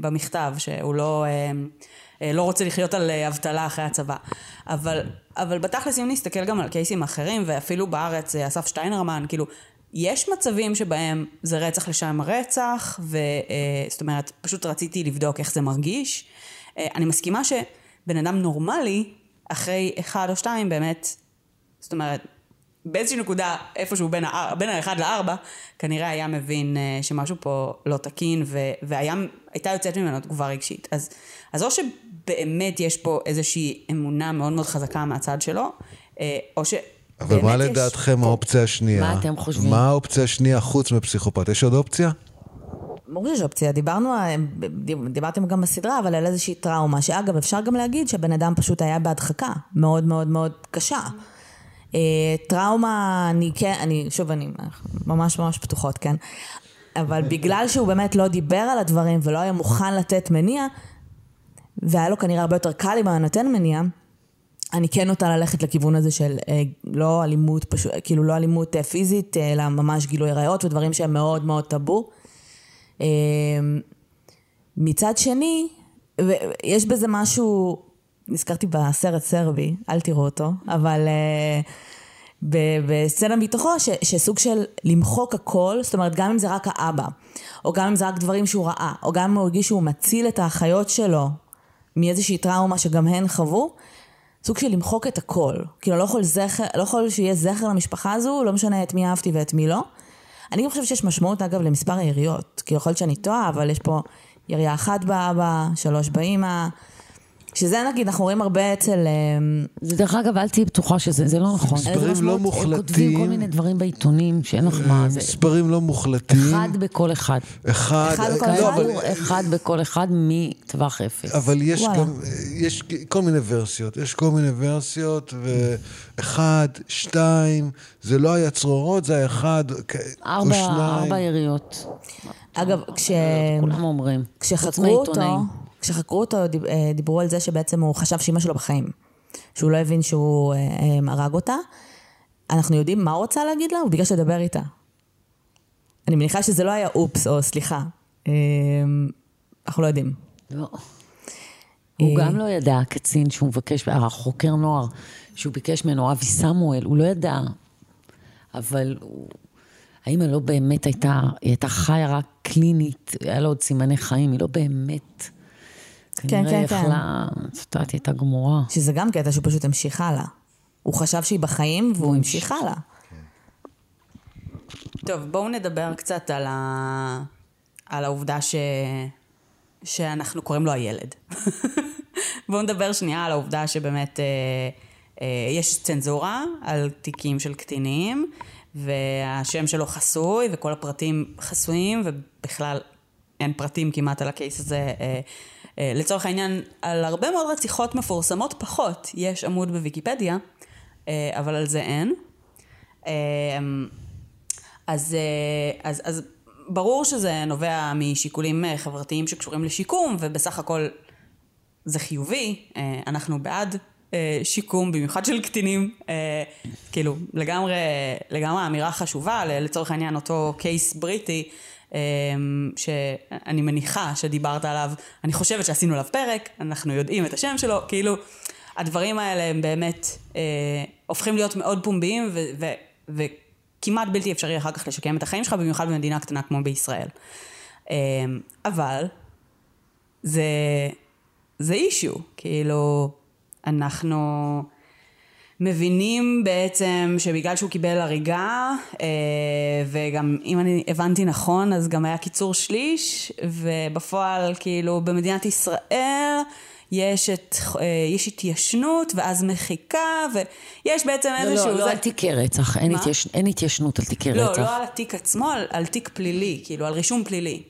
במכתב, שהוא לא... אה, לא רוצה לחיות על אה, אבטלה אחרי הצבא. אבל, אבל בתכלס אם נסתכל גם על קייסים אחרים, ואפילו בארץ אה, אסף שטיינרמן, כאילו, יש מצבים שבהם זה רצח לשם רצח, וזאת אומרת, פשוט רציתי לבדוק איך זה מרגיש. אה, אני מסכימה שבן אדם נורמלי, אחרי אחד או שתיים באמת, זאת אומרת, באיזושהי נקודה, איפשהו בין, האר, בין האחד לארבע, כנראה היה מבין אה, שמשהו פה לא תקין, והייתה יוצאת ממנו תגובה רגשית. אז, אז או שבאמת יש פה איזושהי אמונה מאוד מאוד חזקה מהצד שלו, אה, או ש... אבל מה באמת יש לדעתכם פה- האופציה השנייה? מה אתם חושבים? מה האופציה השנייה חוץ מפסיכופת? יש עוד אופציה? ברור שיש אופציה, דיברנו, דיברתם גם בסדרה, אבל על איזושהי טראומה, שאגב, אפשר גם להגיד שהבן אדם פשוט היה בהדחקה מאוד מאוד מאוד קשה. אה, טראומה, אני כן, אני, שוב, אני ממש ממש פתוחות, כן? אבל בגלל שהוא באמת לא דיבר על הדברים ולא היה מוכן לתת מניע, והיה לו כנראה הרבה יותר קל אם היה נותן מניע, אני כן נוטה ללכת לכיוון הזה של אה, לא אלימות, פשוט, כאילו לא אלימות אה, פיזית, אה, אלא ממש גילוי עריות ודברים שהם מאוד מאוד טאבו. אה, מצד שני, יש בזה משהו, נזכרתי בסרט סרבי, אל תראו אותו, אבל אה, בסצנה מתוכו, ש, שסוג של למחוק הכל, זאת אומרת, גם אם זה רק האבא, או גם אם זה רק דברים שהוא ראה, או גם אם הוא הרגיש שהוא מציל את האחיות שלו מאיזושהי טראומה שגם הן חוו, סוג של למחוק את הכל. כאילו, לא יכול, זכר, לא יכול שיהיה זכר למשפחה הזו, לא משנה את מי אהבתי ואת מי לא. אני גם חושבת שיש משמעות, אגב, למספר היריות. כי יכול להיות שאני טועה, אבל יש פה ירייה אחת באבא, שלוש באימא. שזה נגיד, אנחנו רואים הרבה אצל... אמ, זה דרך אגב, אל תהיי בטוחה שזה זה לא נכון. מספרים לא מוחלטים. הם כותבים כל מיני דברים בעיתונים שאין לך מה, זה מספרים לא מוחלטים. אחד בכל אחד. אחד, אחד בכל לא, אחד? אחד בכל אחד מטווח אפס. אבל יש. גם, יש כל מיני ורסיות, יש כל מיני ורסיות, ואחד, שתיים, זה לא היה צרורות, זה היה אחד, או שניים. ארבע יריות. אגב, כש... כולם אומרים. כשחקרו אותו. כשחקרו אותו, אה, דיברו על זה שבעצם הוא חשב שאימא שלו בחיים. שהוא לא הבין שהוא אה, אה, הרג אותה. אנחנו יודעים מה הוא רצה להגיד לה? הוא ביקש לדבר איתה. אני מניחה שזה לא היה אופס או סליחה. אה, אנחנו לא יודעים. לא. הוא גם לא ידע, הקצין שהוא מבקש, החוקר נוער, שהוא ביקש ממנו, אבי סמואל, הוא לא ידע. אבל. האמא לא באמת הייתה, היא הייתה חיה רק קלינית, היה לה עוד סימני חיים, היא לא באמת. כן, כנראה כן. יכלה, את יודעת, היא הייתה גמורה. שזה גם קטע שהוא פשוט המשיך הלאה. הוא חשב שהיא בחיים והוא המשיך הלאה. טוב, בואו נדבר קצת על, ה... על העובדה ש... שאנחנו קוראים לו הילד. בואו נדבר שנייה על העובדה שבאמת אה, אה, יש צנזורה על תיקים של קטינים, והשם שלו חסוי, וכל הפרטים חסויים, ובכלל אין פרטים כמעט על הקייס הזה. אה, לצורך העניין, על הרבה מאוד רציחות מפורסמות פחות, יש עמוד בוויקיפדיה, אה, אבל על זה אין. אה, אז, אה, אז, אז ברור שזה נובע משיקולים אה, חברתיים שקשורים לשיקום, ובסך הכל זה חיובי, אה, אנחנו בעד אה, שיקום, במיוחד של קטינים, אה, כאילו לגמרי, לגמרי אמירה חשובה, לצורך העניין אותו קייס בריטי, אה, שאני מניחה שדיברת עליו, אני חושבת שעשינו עליו פרק, אנחנו יודעים את השם שלו, כאילו הדברים האלה הם באמת אה, הופכים להיות מאוד פומביים ו... ו, ו כמעט בלתי אפשרי אחר כך לשקם את החיים שלך, במיוחד במדינה קטנה כמו בישראל. אמ, אבל זה, זה אישו, כאילו, אנחנו מבינים בעצם שבגלל שהוא קיבל הריגה, אה, וגם אם אני הבנתי נכון, אז גם היה קיצור שליש, ובפועל כאילו במדינת ישראל יש, את, אה, יש התיישנות ואז מחיקה, ויש בעצם לא, איזשהו... לא, לא זה- על תיקי רצח, אין? התייש- אין התיישנות על תיקי לא, רצח. לא על התיק עצמו, על, על תיק פלילי, כאילו על רישום פלילי.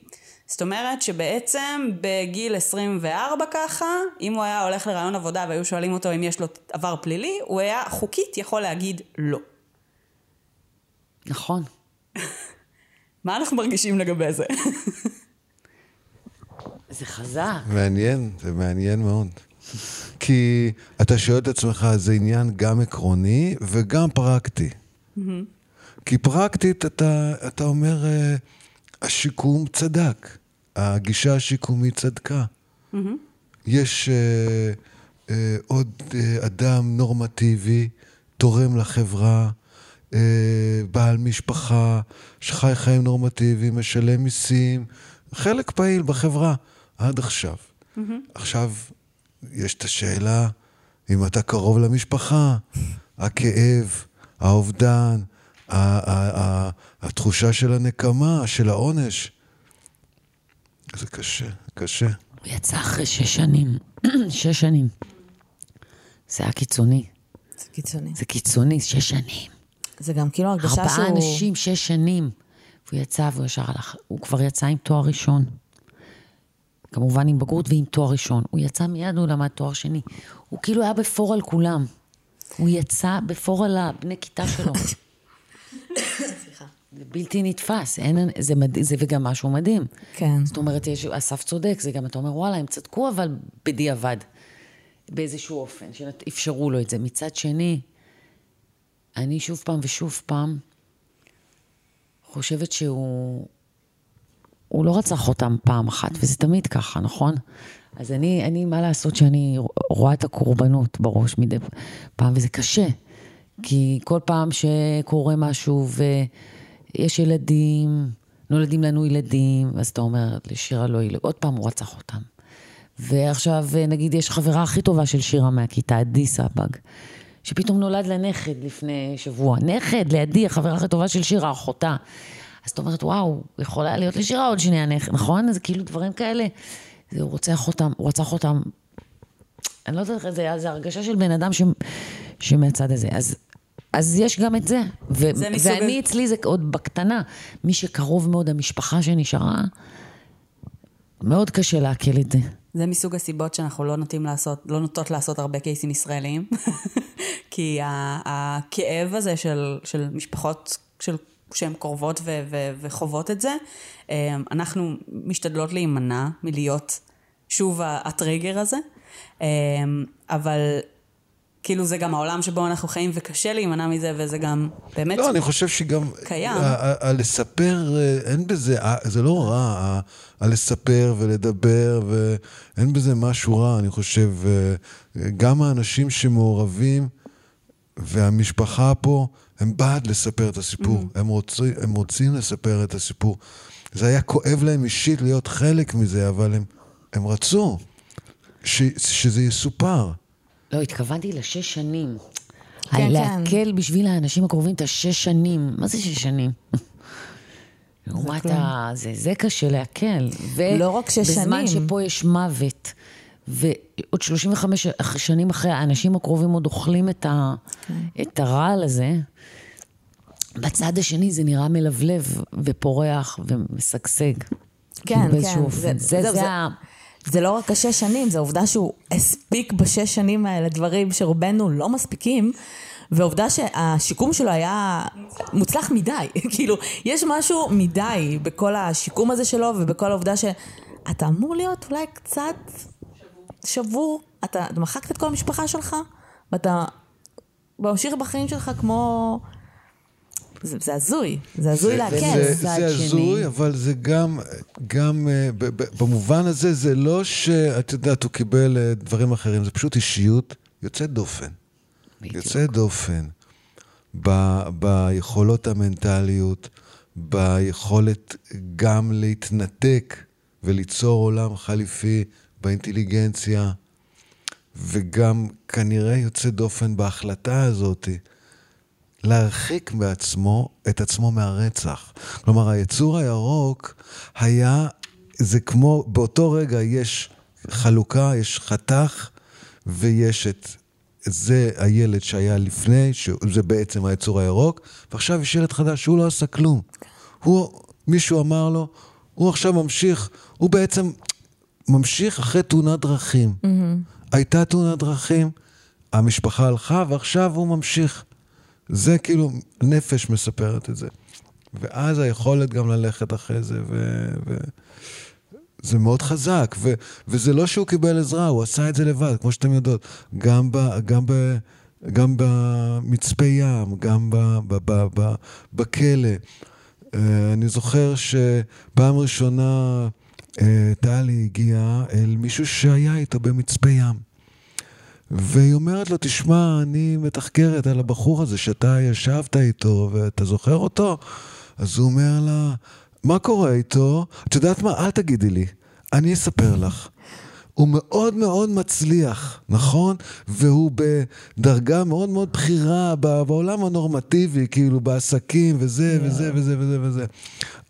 זאת אומרת שבעצם בגיל 24 ככה, אם הוא היה הולך לרעיון עבודה והיו שואלים אותו אם יש לו עבר פלילי, הוא היה חוקית יכול להגיד לא. נכון. מה אנחנו מרגישים לגבי זה? זה חזק. מעניין, זה מעניין מאוד. כי אתה שואל את עצמך, זה עניין גם עקרוני וגם פרקטי. כי פרקטית אתה, אתה אומר, אה, השיקום צדק, הגישה השיקומית צדקה. יש אה, אה, עוד אה, אדם נורמטיבי, תורם לחברה, אה, בעל משפחה, שחי חיים נורמטיביים, משלם מיסים, חלק פעיל בחברה עד עכשיו. עכשיו, יש את השאלה, אם אתה קרוב למשפחה, הכאב, האובדן, התחושה של הנקמה, של העונש. זה קשה, קשה. הוא יצא אחרי שש שנים. שש שנים. זה היה קיצוני. זה קיצוני. זה קיצוני, שש שנים. זה גם כאילו הרגשה שהוא... ארבעה אנשים, שש שנים. והוא יצא והוא ישר הלך. הוא כבר יצא עם תואר ראשון. כמובן עם בגרות ועם תואר ראשון. הוא יצא מיד, הוא למד תואר שני. הוא כאילו היה בפור על כולם. הוא יצא בפור על הבני כיתה שלו. זה בלתי נתפס, אין, זה, מד... זה וגם משהו מדהים. כן. זאת אומרת, יש, אסף צודק, זה גם, אתה אומר, וואלה, הם צדקו, אבל בדיעבד, באיזשהו אופן, שאפשרו לו את זה. מצד שני, אני שוב פעם ושוב פעם חושבת שהוא... הוא לא רצח אותם פעם אחת, וזה תמיד ככה, נכון? אז אני, אני, מה לעשות שאני רואה את הקורבנות בראש מדי פעם, וזה קשה. כי כל פעם שקורה משהו ויש ילדים, נולדים לנו ילדים, אז אתה אומר לשירה לא ילד, עוד פעם הוא רצח אותם. ועכשיו, נגיד, יש חברה הכי טובה של שירה מהכיתה, עדי סבג, שפתאום נולד לה נכד לפני שבוע. נכד, לידי, החברה הכי טובה של שירה, אחותה. אז את אומרת, וואו, יכול היה להיות לשירה עוד שנייה נכד, נכון? זה כאילו דברים כאלה. זה, הוא רוצח אותם, הוא רצח אותם. אני לא יודעת איך זה, זה הרגשה של בן אדם ש, שמהצד הזה. אז, אז יש גם את זה. ו, זה מסוג ואני, אצלי זה עוד בקטנה. מי שקרוב מאוד, המשפחה שנשארה, מאוד קשה לעכל את זה. זה מסוג הסיבות שאנחנו לא נוטים לעשות, לא נוטות לעשות הרבה קייסים ישראליים. כי הכאב הזה של, של משפחות של, שהן קרובות ו, ו, וחוות את זה, אה, אנחנו משתדלות להימנע מלהיות שוב הטריגר הזה. אה, אבל כאילו זה גם העולם שבו אנחנו חיים וקשה להימנע מזה וזה גם באמת לא, אני חושב שגם... קיים. הלספר, אה, אין בזה, ה- זה לא רע, הלספר ולדבר, ואין בזה משהו רע, אני חושב. אה, גם האנשים שמעורבים והמשפחה פה, הם בעד לספר את הסיפור. הם, רוצים, הם רוצים לספר את הסיפור. זה היה כואב להם אישית להיות חלק מזה, אבל הם, הם רצו ש, שזה יסופר. לא, התכוונתי לשש שנים. כן, כן. להקל בשביל האנשים הקרובים את השש שנים. מה זה שש שנים? לעומת. ה... זה, זה קשה להקל. לא רק שש בזמן שנים. שפה יש מוות, ועוד 35 אח- שנים אחרי, האנשים הקרובים עוד אוכלים את, ה... כן. את הרעל הזה, בצד השני זה נראה מלבלב ופורח ומשגשג. כן, כן. זה- זה, זה, זה- ה... זה לא רק השש שנים, זה העובדה שהוא הספיק בשש שנים האלה דברים שרובנו לא מספיקים, ועובדה שהשיקום שלו היה מוצלח מדי. כאילו, יש משהו מדי בכל השיקום הזה שלו ובכל העובדה שאתה אמור להיות אולי קצת שבור. אתה, מחקת את כל המשפחה שלך, ואתה ממשיך בחיים שלך כמו... זה, זה הזוי, זה הזוי זה- להקל. זה, זה שני. הזוי, אבל זה גם, גם אה, ב- ב- במובן הזה, זה לא שאת יודעת, הוא קיבל אה, דברים אחרים, זה פשוט אישיות יוצאת דופן. בדיוק. יוצאת דופן ב, ביכולות המנטליות, ביכולת גם להתנתק וליצור עולם חליפי, באינטליגנציה. וגם כנראה יוצא דופן בהחלטה הזאת להרחיק בעצמו את עצמו מהרצח. כלומר, היצור הירוק היה, זה כמו, באותו רגע יש חלוקה, יש חתך, ויש את זה הילד שהיה לפני, שזה בעצם היצור הירוק, ועכשיו יש ילד חדש שהוא לא עשה כלום. הוא, מישהו אמר לו, הוא עכשיו ממשיך, הוא בעצם ממשיך אחרי תאונת דרכים. Mm-hmm. הייתה תאונת דרכים, המשפחה הלכה, ועכשיו הוא ממשיך. זה כאילו, נפש מספרת את זה. ואז היכולת גם ללכת אחרי זה, ו... ו... זה מאוד חזק, ו, וזה לא שהוא קיבל עזרה, הוא עשה את זה לבד, כמו שאתם יודעות. גם, ב, גם, ב, גם במצפה ים, גם ב, ב, ב, ב, בכלא. אה, אני זוכר שפעם ראשונה אה, טלי הגיעה אל מישהו שהיה איתו במצפה ים. והיא אומרת לו, תשמע, אני מתחקרת על הבחור הזה שאתה ישבת איתו ואתה זוכר אותו? אז הוא אומר לה, מה קורה איתו? את יודעת מה? אל תגידי לי, אני אספר לך. הוא מאוד מאוד מצליח, נכון? והוא בדרגה מאוד מאוד בכירה בעולם הנורמטיבי, כאילו בעסקים וזה yeah. וזה וזה וזה וזה.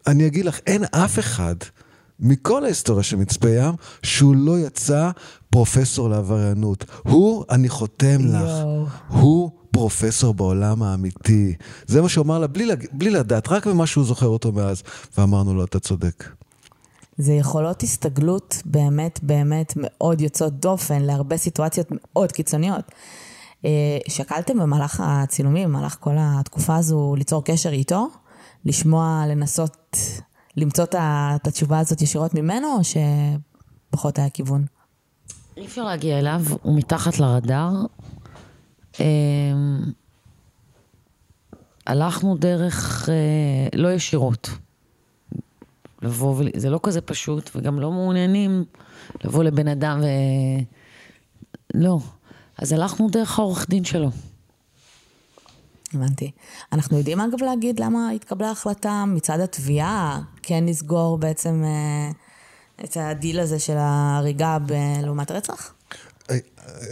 אני אגיד לך, אין אף אחד מכל ההיסטוריה של מצפה ים שהוא לא יצא פרופסור לעבריינות. הוא, אני חותם לך, הוא פרופסור בעולם האמיתי. זה מה שהוא אמר לה בלי, בלי לדעת, רק ממה שהוא זוכר אותו מאז. ואמרנו לו, אתה צודק. זה יכולות הסתגלות באמת באמת מאוד יוצאות דופן להרבה סיטואציות מאוד קיצוניות. אה, שקלתם במהלך הצילומים, במהלך כל התקופה הזו, ליצור קשר איתו? לשמוע, לנסות למצוא את התשובה הזאת ישירות ממנו, או שפחות היה כיוון? אי אפשר להגיע אליו, הוא מתחת לרדאר. אמ, הלכנו דרך אה, לא ישירות. לבוא ול... זה לא כזה פשוט, וגם לא מעוניינים לבוא לבן אדם ו... לא. אז הלכנו דרך העורך דין שלו. הבנתי. אנחנו יודעים אגב להגיד למה התקבלה החלטה מצד התביעה כן לסגור בעצם אה, את הדיל הזה של ההריגה לעומת רצח? אה,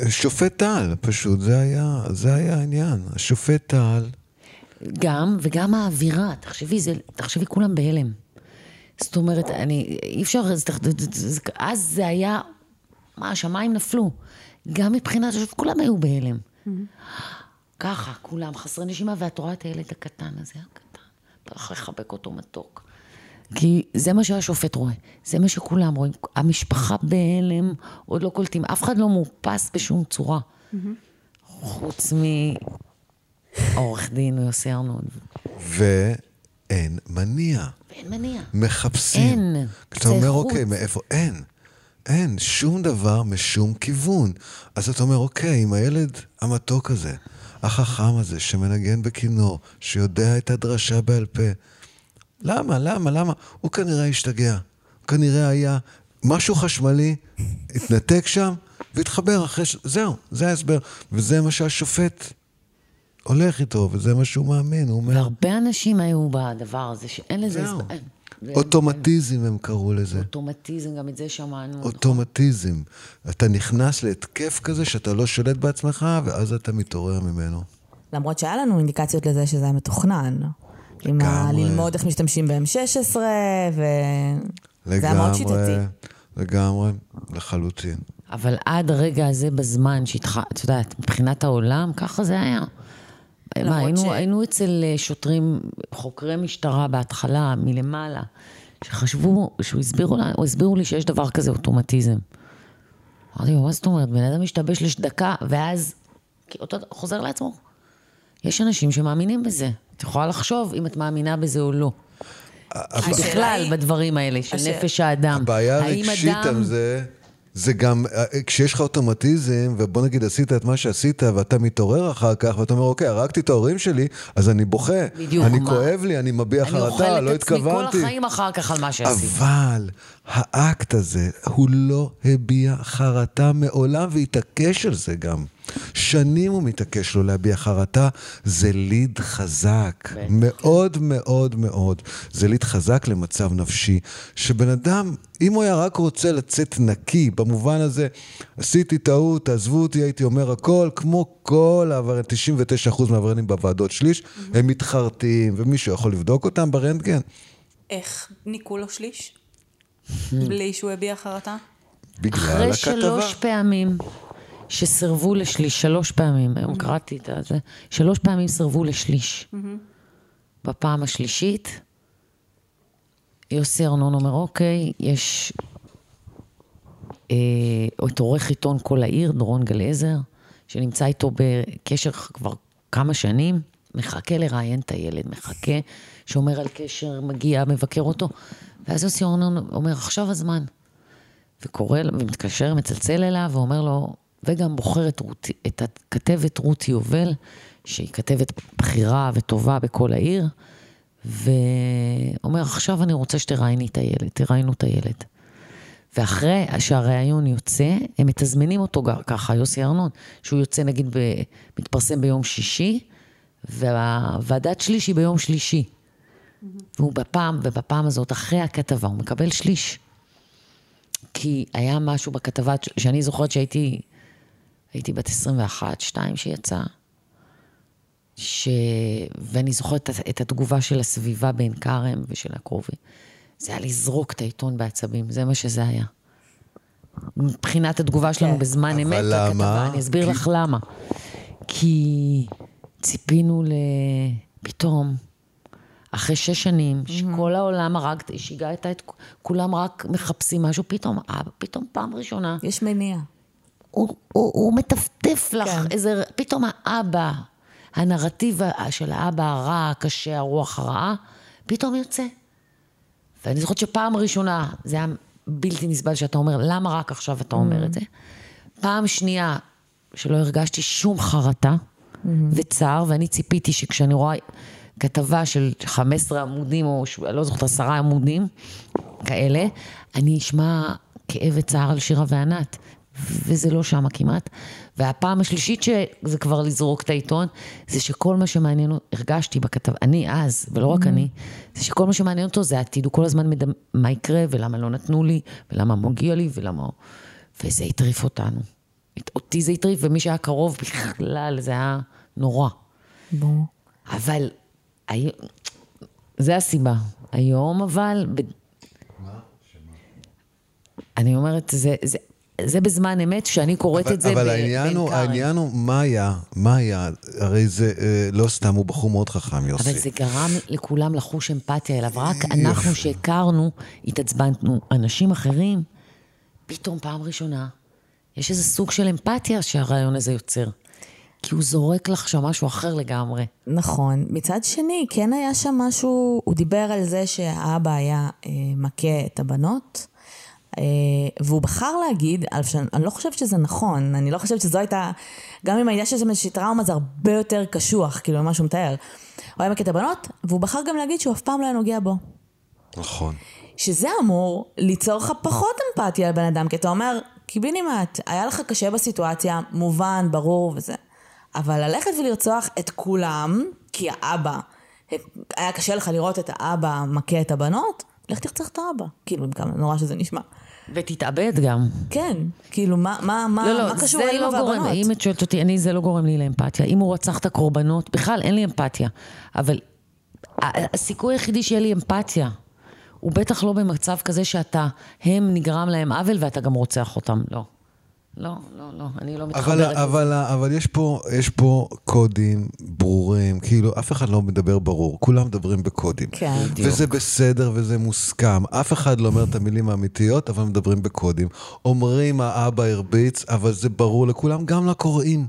שופט טל, פשוט, זה היה, זה היה העניין. השופט טל... גם, וגם האווירה, תחשבי, זה, תחשבי, כולם בהלם. זאת אומרת, אני, אי אפשר, אז זה היה, מה, השמיים נפלו. גם מבחינת, כולם היו בהלם. Mm-hmm. ככה, כולם חסרי נשימה, ואת רואה את הילד הקטן הזה, הקטן, צריך לחבק אותו מתוק. כי זה מה שהשופט רואה, זה מה שכולם רואים. המשפחה בהלם, עוד לא קולטים, אף אחד לא מאופס בשום צורה. חוץ מעורך דין יוסי ארנון. ואין מניע. ואין מניע. מחפשים. אין. אתה אומר, אוקיי, מאיפה? אין. אין שום דבר משום כיוון. אז אתה אומר, אוקיי, עם הילד המתוק הזה, החכם הזה, שמנגן בכינור, שיודע את הדרשה בעל פה, למה, למה, למה? הוא כנראה השתגע. הוא כנראה היה משהו חשמלי, התנתק שם, והתחבר אחרי ש... זהו, זה ההסבר. וזה מה שהשופט הולך איתו, וזה מה שהוא מאמין, הוא אומר... והרבה אנשים היו בדבר הזה, שאין לזה הסבר. אוטומטיזם הם קראו לזה. אוטומטיזם, גם את זה שמענו. אוטומטיזם. אתה נכנס להתקף כזה שאתה לא שולט בעצמך, ואז אתה מתעורר ממנו. למרות שהיה לנו אינדיקציות לזה שזה היה מתוכנן. עם ה... ללמוד איך משתמשים ב-M16, ו... לגמרי, זה היה מאוד שיטתי. לגמרי, לחלוטין. אבל עד הרגע הזה בזמן שהתח... את יודעת, מבחינת העולם, ככה זה היה. מה, היינו, ש... היינו אצל אה, שוטרים, חוקרי משטרה בהתחלה, מלמעלה, שחשבו, שהוא הסבירו, לה, הסבירו לי שיש דבר כזה אוטומטיזם. אמרתי לו, מה זאת אומרת? בן אדם משתבש לדקה, ואז אותו חוזר לעצמו. יש אנשים שמאמינים בזה. את יכולה לחשוב אם את מאמינה בזה או לא. בכלל, בדברים האלה, של נפש האדם. הבעיה הרגשית על זה... זה גם, אה, כשיש לך אוטומטיזם, ובוא נגיד עשית את מה שעשית, ואתה מתעורר אחר כך, ואתה אומר, אוקיי, הרגתי את ההורים שלי, אז אני בוכה. בדיוק. אני מה? כואב לי, אני מביע חרטה, לא התכוונתי. אני אוכל את עצמי כל החיים אחר כך על מה שעשיתי. אבל האקט הזה, הוא לא הביע חרטה מעולם, והתעקש על זה גם. שנים הוא מתעקש לא להביע חרטה, זה ליד חזק. מאוד מאוד מאוד. זה ליד חזק למצב נפשי, שבן אדם, אם הוא היה רק רוצה לצאת נקי, במובן הזה, עשיתי טעות, תעזבו אותי, הייתי אומר הכל, כמו כל העבריינים, 99% מהעבריינים בוועדות שליש, הם מתחרטים, ומישהו יכול לבדוק אותם ברנטגן. איך ניקו לו שליש? בלי שהוא הביע חרטה? בגלל אחרי הכתבה. שלוש פעמים שסירבו לשליש, שלוש פעמים, היום קראתי את זה, שלוש פעמים סירבו לשליש. בפעם השלישית, יוסי ארנון אומר, אוקיי, יש אה, את עורך עיתון כל העיר, דורון גלעזר, שנמצא איתו בקשר כבר כמה שנים, מחכה לראיין את הילד, מחכה, שומר על קשר, מגיע, מבקר אותו. ואז יוסי ארנון אומר, עכשיו הזמן. וקורא, ומתקשר, מצלצל אליו, ואומר לו, וגם בוחר את, רות, את הכתבת רותי יובל, שהיא כתבת בכירה וטובה בכל העיר, ואומר, עכשיו אני רוצה שתראייני את הילד, תראיינו את הילד. ואחרי שהראיון יוצא, הם מתזמנים אותו ככה, יוסי ארנון, שהוא יוצא נגיד, ב, מתפרסם ביום שישי, והוועדת שליש היא ביום שלישי. והוא בפעם, ובפעם הזאת, אחרי הכתבה, הוא מקבל שליש. כי היה משהו בכתבה, שאני זוכרת שהייתי, הייתי בת 21, 2 שיצא, ש... ואני זוכרת את, את התגובה של הסביבה בעין כרם ושל הקרובים. זה היה לזרוק את העיתון בעצבים, זה מה שזה היה. מבחינת התגובה שלנו כן. בזמן אבל אמת, למה? לכתבה, אני אסביר כי- לך למה. כי ציפינו ל... פתאום, אחרי שש שנים, שכל העולם הרג, שיגע את. כולם רק מחפשים משהו, פתאום, אה, פתאום פעם ראשונה, יש מניע. הוא, הוא, הוא מטפטף לך כן. איזה, פתאום האבא, הנרטיב של האבא הרע, הקשה, הרוח הרעה, פתאום יוצא. ואני זוכרת שפעם ראשונה, זה היה בלתי נסבל שאתה אומר, למה רק עכשיו אתה אומר את זה? פעם שנייה, שלא הרגשתי שום חרטה וצער, ואני ציפיתי שכשאני רואה כתבה של 15 עמודים, או ש- לא זוכרת, עשרה עמודים כאלה, אני אשמע כאב וצער על שירה וענת. וזה לא שמה כמעט. והפעם השלישית שזה כבר לזרוק את העיתון, זה שכל מה שמעניין, אותו- הרגשתי בכתב, אני אז, ולא רק אני, זה שכל מה שמעניין אותו זה העתיד, הוא כל הזמן מדמ... מה יקרה, ולמה לא נתנו לי, ולמה מגיע לי, ולמה... וזה הטריף אותנו. את- אותי זה הטריף, ומי שהיה קרוב בכלל, זה היה נורא. ברור. אבל, הי... זה הסיבה. היום אבל, ב... אני אומרת, זה, זה, זה בזמן אמת, שאני קוראת אבל, את זה אבל ב- העניין הוא. העניין הוא, מה היה? מה היה? הרי זה אה, לא סתם, הוא בחור מאוד חכם, יוסי. אבל זה גרם לכולם לחוש אמפתיה אליו. רק אנחנו שהכרנו, התעצבננו. אנשים אחרים, פתאום פעם ראשונה, יש איזה סוג של אמפתיה שהרעיון הזה יוצר. כי הוא זורק לך שם משהו אחר לגמרי. נכון. מצד שני, כן היה שם משהו, הוא דיבר על זה שהאבא היה אה, מכה את הבנות, אה, והוא בחר להגיד, על שאני אני לא חושבת שזה נכון, אני לא חושבת שזו הייתה, גם אם הייתה שם איזושהי טראומה, זה הרבה יותר קשוח, כאילו, ממה שהוא מתאר. הוא היה מכה את הבנות, והוא בחר גם להגיד שהוא אף פעם לא היה נוגע בו. נכון. שזה אמור ליצור לך פחות אמפתיה לבן אדם, כי אתה אומר, קיבינימט, היה לך קשה בסיטואציה, מובן, ברור וזה. אבל ללכת ולרצוח את כולם, כי האבא, היה קשה לך לראות את האבא מכה את הבנות, לך תרצח את האבא. כאילו, כמה נורא שזה נשמע. ותתאבד גם. כן, כאילו, מה, מה, מה, לא, לא, מה קשור לאמא לא גורם, והבנות? אם את שואלת אותי, אני, זה לא גורם לי לאמפתיה. אם הוא רצח את הקורבנות, בכלל אין לי אמפתיה. אבל הסיכוי היחידי שיהיה לי אמפתיה, הוא בטח לא במצב כזה שאתה, הם נגרם להם עוול ואתה גם רוצח אותם. לא. לא, לא, לא, אני לא אבל, מתחברת לזה. אבל, אבל יש, פה, יש פה קודים ברורים, כאילו אף אחד לא מדבר ברור, כולם מדברים בקודים. כן. וזה בסדר וזה מוסכם, אף אחד לא אומר את המילים האמיתיות, אבל מדברים בקודים. אומרים האבא הרביץ, אבל זה ברור לכולם, גם לקוראים.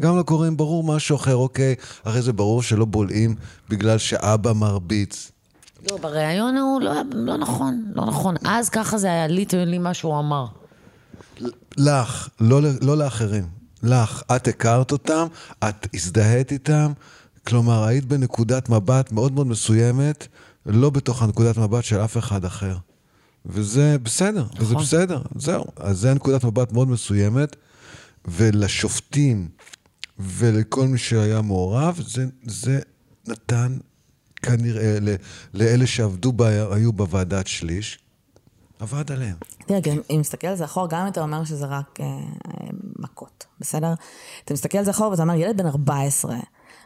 גם לקוראים ברור משהו אחר, אוקיי, הרי זה ברור שלא בולעים בגלל שאבא מרביץ. לא, בריאיון הוא לא, לא נכון, לא נכון. אז ככה זה היה ליטרלי מה שהוא אמר. לך, לא, לא לאחרים. לך, את הכרת אותם, את הזדהית איתם, כלומר, היית בנקודת מבט מאוד מאוד מסוימת, לא בתוך הנקודת מבט של אף אחד אחר. וזה בסדר, וזה נכון. בסדר, זהו. אז זה נקודת מבט מאוד מסוימת, ולשופטים ולכל מי שהיה מעורב, זה, זה נתן כנראה לאלה שעבדו, בה, היו בוועדת שליש, עבד עליהם. תראה, אם מסתכל על זה אחורה, גם אם אתה אומר שזה רק אה, מכות, בסדר? אתה מסתכל על זה אחורה ואתה אומר, ילד בן 14,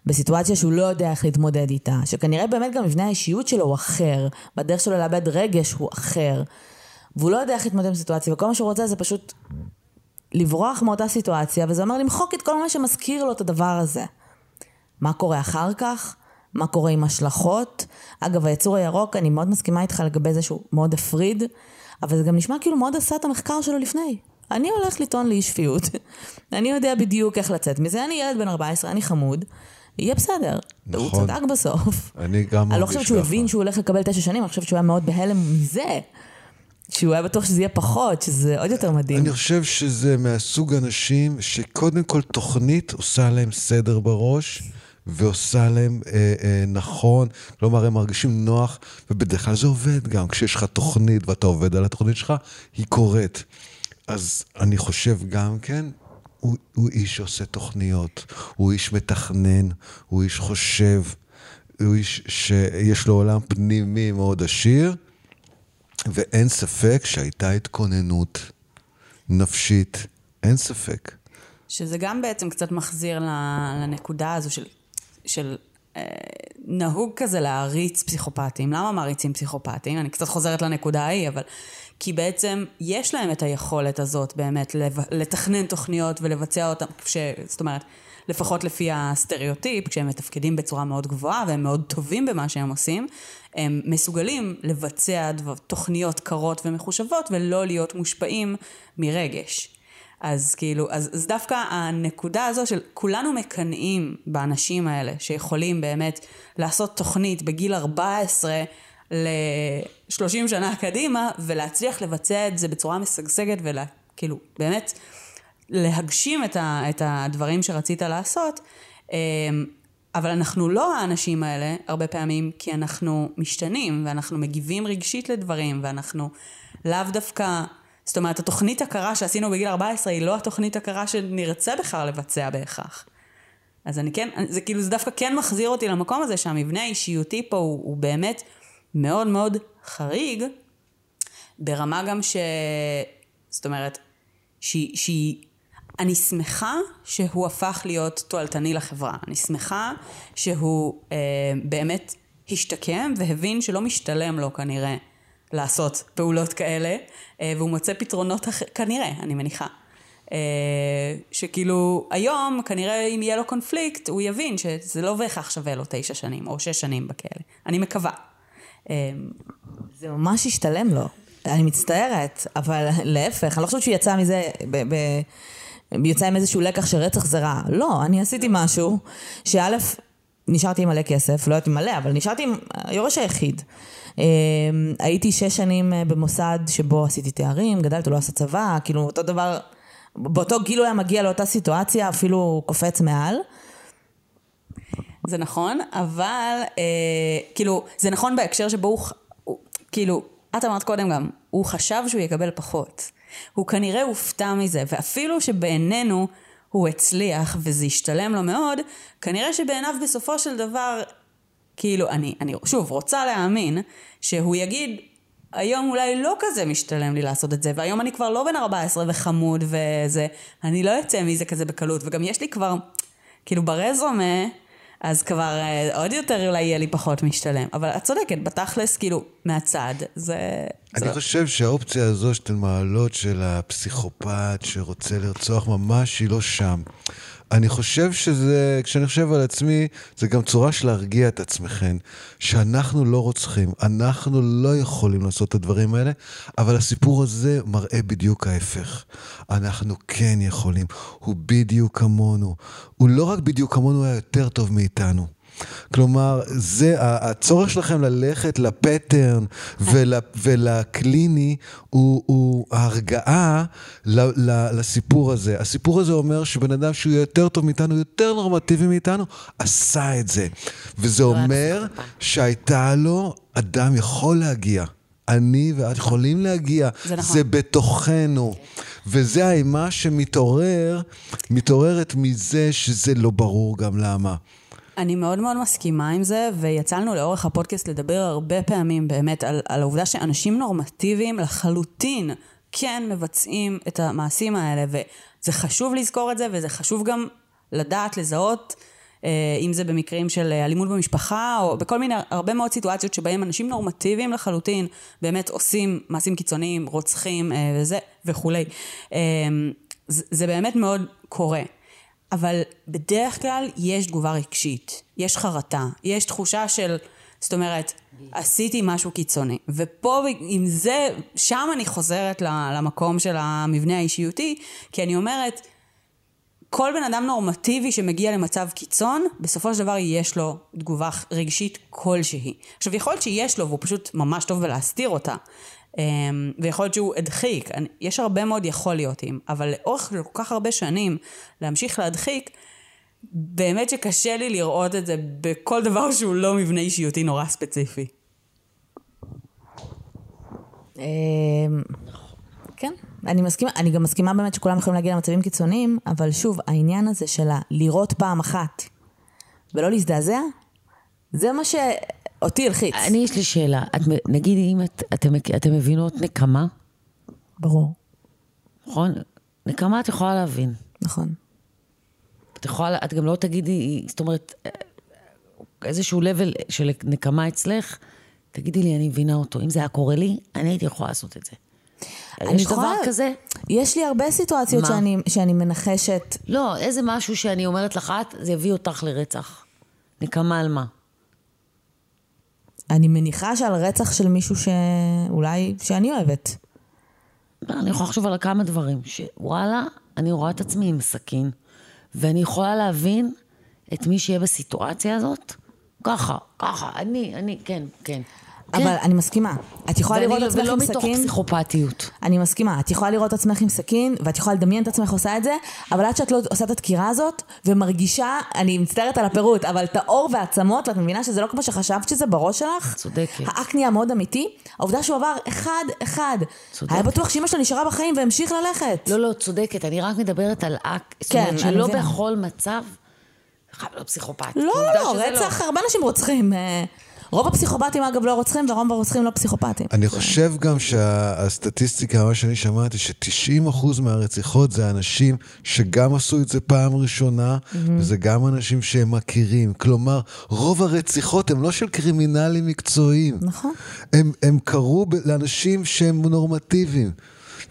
בסיטואציה שהוא לא יודע איך להתמודד איתה, שכנראה באמת גם מבנה האישיות שלו הוא אחר, בדרך שלו לאבד רגש הוא אחר, והוא לא יודע איך להתמודד עם סיטואציה, וכל מה שהוא רוצה זה פשוט לברוח מאותה סיטואציה, וזה אומר למחוק את כל מה שמזכיר לו את הדבר הזה. מה קורה אחר כך? מה קורה עם השלכות? אגב, היצור הירוק, אני מאוד מסכימה איתך לגבי זה שהוא מאוד הפריד, אבל זה גם נשמע כאילו מאוד עשה את המחקר שלו לפני. אני הולך לטעון לאי שפיות, אני יודע בדיוק איך לצאת מזה, אני ילד בן 14, אני חמוד, יהיה בסדר. נכון. הוא צדק בסוף. אני גם אני לא חושבת שהוא. הבין שהוא הולך לקבל תשע שנים, אני חושבת שהוא היה מאוד בהלם מזה. שהוא היה בטוח שזה יהיה פחות, שזה עוד יותר מדהים. אני חושב שזה מהסוג אנשים שקודם כל תוכנית עושה להם סדר בראש. ועושה להם אה, אה, נכון, כלומר הם מרגישים נוח, ובדרך כלל זה עובד גם, כשיש לך תוכנית ואתה עובד על התוכנית שלך, היא קורית. אז אני חושב גם כן, הוא, הוא איש שעושה תוכניות, הוא איש מתכנן, הוא איש חושב, הוא איש שיש לו עולם פנימי מאוד עשיר, ואין ספק שהייתה התכוננות נפשית, אין ספק. שזה גם בעצם קצת מחזיר לנקודה הזו של, של אה, נהוג כזה להעריץ פסיכופטים. למה מעריצים פסיכופטים? אני קצת חוזרת לנקודה ההיא, אבל... כי בעצם יש להם את היכולת הזאת באמת לתכנן תוכניות ולבצע אותן, כש, זאת אומרת, לפחות לפי הסטריאוטיפ, כשהם מתפקדים בצורה מאוד גבוהה והם מאוד טובים במה שהם עושים, הם מסוגלים לבצע דבר, תוכניות קרות ומחושבות ולא להיות מושפעים מרגש. אז כאילו, אז, אז דווקא הנקודה הזו של כולנו מקנאים באנשים האלה שיכולים באמת לעשות תוכנית בגיל 14 ל-30 שנה קדימה ולהצליח לבצע את זה בצורה משגשגת וכאילו באמת להגשים את, ה, את הדברים שרצית לעשות. אמ, אבל אנחנו לא האנשים האלה הרבה פעמים כי אנחנו משתנים ואנחנו מגיבים רגשית לדברים ואנחנו לאו דווקא זאת אומרת, התוכנית הכרה שעשינו בגיל 14 היא לא התוכנית הכרה שנרצה בכלל לבצע בהכרח. אז אני כן, זה כאילו, זה דווקא כן מחזיר אותי למקום הזה שהמבנה האישיותי פה הוא, הוא באמת מאוד מאוד חריג, ברמה גם ש... זאת אומרת, שהיא... שהיא אני שמחה שהוא הפך להיות תועלתני לחברה. אני שמחה שהוא אה, באמת השתקם והבין שלא משתלם לו כנראה לעשות פעולות כאלה, אה, והוא מוצא פתרונות אחרים, כנראה, אני מניחה. אה, שכאילו, היום, כנראה אם יהיה לו קונפליקט, הוא יבין שזה לא בהכרח שווה לו תשע שנים, או שש שנים בכלא. אני מקווה. אה, זה ממש השתלם לו. אני מצטערת, אבל להפך, אני לא חושבת שהוא יצא מזה, ב- ב- יצא עם איזשהו לקח שרצח זה רע. לא, אני עשיתי משהו, שא', נשארתי עם מלא כסף, לא אם מלא, אבל נשארתי עם היורש היחיד. אה, הייתי שש שנים אה, במוסד שבו עשיתי תארים, גדלתי, לא עשה צבא, כאילו אותו דבר, באותו גיל הוא היה מגיע לאותה סיטואציה, אפילו קופץ מעל. זה נכון, אבל אה, כאילו, זה נכון בהקשר שבו הוא, הוא, כאילו, את אמרת קודם גם, הוא חשב שהוא יקבל פחות. הוא כנראה הופתע מזה, ואפילו שבעינינו הוא הצליח וזה השתלם לו מאוד, כנראה שבעיניו בסופו של דבר, כאילו, אני, אני שוב רוצה להאמין שהוא יגיד, היום אולי לא כזה משתלם לי לעשות את זה, והיום אני כבר לא בן 14 וחמוד וזה, אני לא אצא מזה כזה בקלות, וגם יש לי כבר, כאילו ברזומה, אז כבר אה, עוד יותר אולי יהיה לי פחות משתלם. אבל את צודקת, בתכלס, כאילו, מהצד, זה... זה אני לא- חושב שהאופציה הזו שאתן מעלות של הפסיכופת שרוצה לרצוח ממש היא לא שם. אני חושב שזה, כשאני חושב על עצמי, זה גם צורה של להרגיע את עצמכם, שאנחנו לא רוצחים, אנחנו לא יכולים לעשות את הדברים האלה, אבל הסיפור הזה מראה בדיוק ההפך. אנחנו כן יכולים, הוא בדיוק כמונו. הוא לא רק בדיוק כמונו, הוא היה יותר טוב מאיתנו. כלומר, זה, הצורך שלכם ללכת לפטרן ול, ולקליני הוא, הוא ההרגעה ל, ל, לסיפור הזה. הסיפור הזה אומר שבן אדם שהוא יותר טוב מאיתנו, יותר נורמטיבי מאיתנו, עשה את זה. וזה אומר שהייתה לו, אדם יכול להגיע. אני ואת יכולים להגיע, זה נכון. זה בתוכנו. וזה האימה שמתעורר, מתעוררת מזה שזה לא ברור גם למה. אני מאוד מאוד מסכימה עם זה, ויצא לנו לאורך הפודקאסט לדבר הרבה פעמים באמת על, על העובדה שאנשים נורמטיביים לחלוטין כן מבצעים את המעשים האלה, וזה חשוב לזכור את זה, וזה חשוב גם לדעת, לזהות, אה, אם זה במקרים של אלימות במשפחה, או בכל מיני, הרבה מאוד סיטואציות שבהם אנשים נורמטיביים לחלוטין באמת עושים מעשים קיצוניים, רוצחים אה, וזה, וכולי. אה, זה באמת מאוד קורה. אבל בדרך כלל יש תגובה רגשית, יש חרטה, יש תחושה של, זאת אומרת, עשיתי משהו קיצוני. ופה עם זה, שם אני חוזרת למקום של המבנה האישיותי, כי אני אומרת, כל בן אדם נורמטיבי שמגיע למצב קיצון, בסופו של דבר יש לו תגובה רגשית כלשהי. עכשיו, יכול להיות שיש לו, והוא פשוט ממש טוב בלהסתיר אותה. אמ, ויכול להיות שהוא הדחיק, יש הרבה מאוד יכול להיות עם, אבל לאורך כל כך הרבה שנים להמשיך להדחיק, באמת שקשה לי לראות את זה בכל דבר שהוא לא מבנה אישיותי נורא ספציפי. אמ, כן, אני מסכימה, אני גם מסכימה באמת שכולם יכולים להגיע למצבים קיצוניים, אבל שוב, העניין הזה של לראות פעם אחת ולא להזדעזע, זה מה ש... אותי הלחיץ. אני, יש לי שאלה. את, נגיד, אם את, אתם, אתם מבינות נקמה? ברור. נכון? נקמה את יכולה להבין. נכון. את יכולה, את גם לא תגידי, זאת אומרת, איזשהו level של נקמה אצלך, תגידי לי, אני מבינה אותו. אם זה היה קורה לי, אני הייתי יכולה לעשות את זה. יש יכולה... דבר כזה? יש לי הרבה סיטואציות שאני, שאני מנחשת. לא, איזה משהו שאני אומרת לך, את, זה יביא אותך לרצח. נקמה על מה? אני מניחה שעל רצח של מישהו שאולי, שאני אוהבת. לא, אני יכולה לחשוב על כמה דברים, שוואלה, אני רואה את עצמי עם סכין, ואני יכולה להבין את מי שיהיה בסיטואציה הזאת, ככה, ככה, אני, אני, כן, כן. אבל כן. אני מסכימה. את יכולה לראות את לא- עצמך עם סכין... ולא מתוך פסיכופתיות. אני מסכימה. את יכולה לראות את עצמך עם סכין, ואת יכולה לדמיין את עצמך עושה את זה, אבל עד שאת לא עושה את הדקירה הזאת, ומרגישה, אני מצטערת על הפירוט, אבל את האור והעצמות, ואת מבינה שזה לא כמו שחשבת שזה בראש שלך, צודקת. האקט נהיה מאוד אמיתי. העובדה שהוא עבר אחד-אחד. צודקת. היה בטוח שאמא שלו נשארה בחיים והמשיך ללכת. לא, לא, צודקת. אני רק מדברת על אקט. כן, זאת אומרת, שלא בכל מצב... חייב להיות פסיכופת. לא, לא, לא, רצח, לא. הרבה אנשים רוצחים. רוב הפסיכופטים אגב לא רוצחים, ורוב הרוצחים לא פסיכופטים. אני חושב גם שהסטטיסטיקה, מה שאני שמעתי, ש-90% מהרציחות זה אנשים שגם עשו את זה פעם ראשונה, וזה גם אנשים שהם מכירים. כלומר, רוב הרציחות הן לא של קרימינלים מקצועיים. נכון. הם, הם קרו לאנשים שהם נורמטיביים,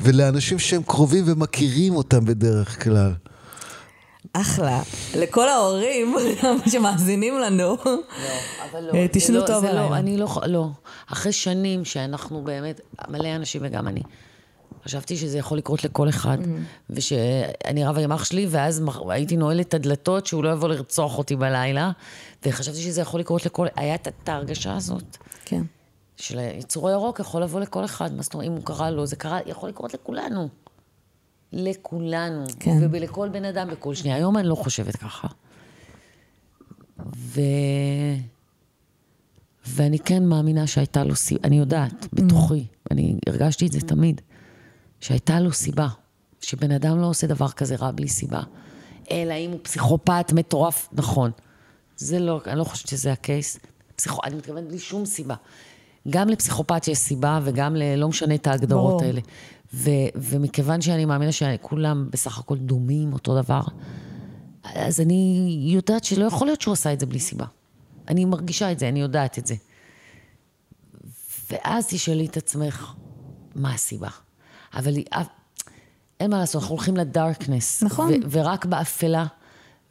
ולאנשים שהם קרובים ומכירים אותם בדרך כלל. אחלה. לכל ההורים שמאזינים לנו, לא, לא, אה, תשנו לא, טוב עליי. לא, אני לא, לא. אחרי שנים שאנחנו באמת, מלא אנשים וגם אני, חשבתי שזה יכול לקרות לכל אחד, mm-hmm. ושאני רבה עם אח שלי, ואז הייתי נועלת את הדלתות שהוא לא יבוא לרצוח אותי בלילה, וחשבתי שזה יכול לקרות לכל... היה את ההרגשה הזאת. כן. של היצור הירוק יכול לבוא לכל אחד, מה זאת אומרת, אם הוא קרא לו, זה קרה, יכול לקרות לכולנו. לכולנו. כן. ולכל בן אדם בכל שנייה. היום אני לא חושבת ככה. ו... ואני כן מאמינה שהייתה לו סיבה, אני יודעת, בתוכי, אני הרגשתי את זה תמיד, שהייתה לו סיבה, שבן אדם לא עושה דבר כזה רע בלי סיבה. אלא אם הוא פסיכופת מטורף, נכון. זה לא, אני לא חושבת שזה הקייס. פסיכו, אני מתכוונת בלי שום סיבה. גם לפסיכופת יש סיבה, וגם ל... לא משנה את ההגדרות ברור. האלה. ו, ומכיוון שאני מאמינה שכולם בסך הכל דומים, אותו דבר, אז אני יודעת שלא יכול להיות שהוא עשה את זה בלי סיבה. אני מרגישה את זה, אני יודעת את זה. ואז תשאלי את עצמך, מה הסיבה? אבל אין מה לעשות, אנחנו הולכים לדארקנס. נכון. ו- ורק באפלה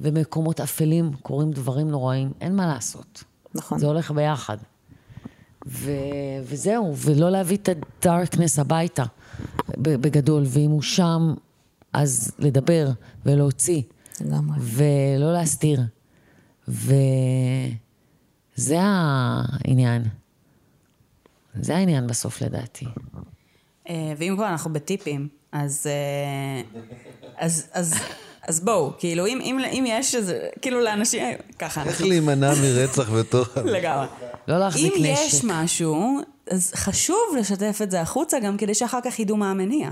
ומקומות אפלים קורים דברים נוראים, אין מה לעשות. נכון. זה הולך ביחד. ו- וזהו, ולא להביא את הדארקנס הביתה. בגדול, ואם הוא שם, אז לדבר ולהוציא. לגמרי. ולא להסתיר. וזה העניין. זה העניין בסוף לדעתי. אה, ואם כבר אנחנו בטיפים, אז, אה, אז, אז, אז בואו, כאילו, אם, אם, אם יש איזה, כאילו לאנשים, ככה. איך להימנע מרצח בתוך... לגמרי. לא להחזיק נשק. אם יש משהו אז חשוב לשתף את זה החוצה גם כדי שאחר כך ידעו מה המניע.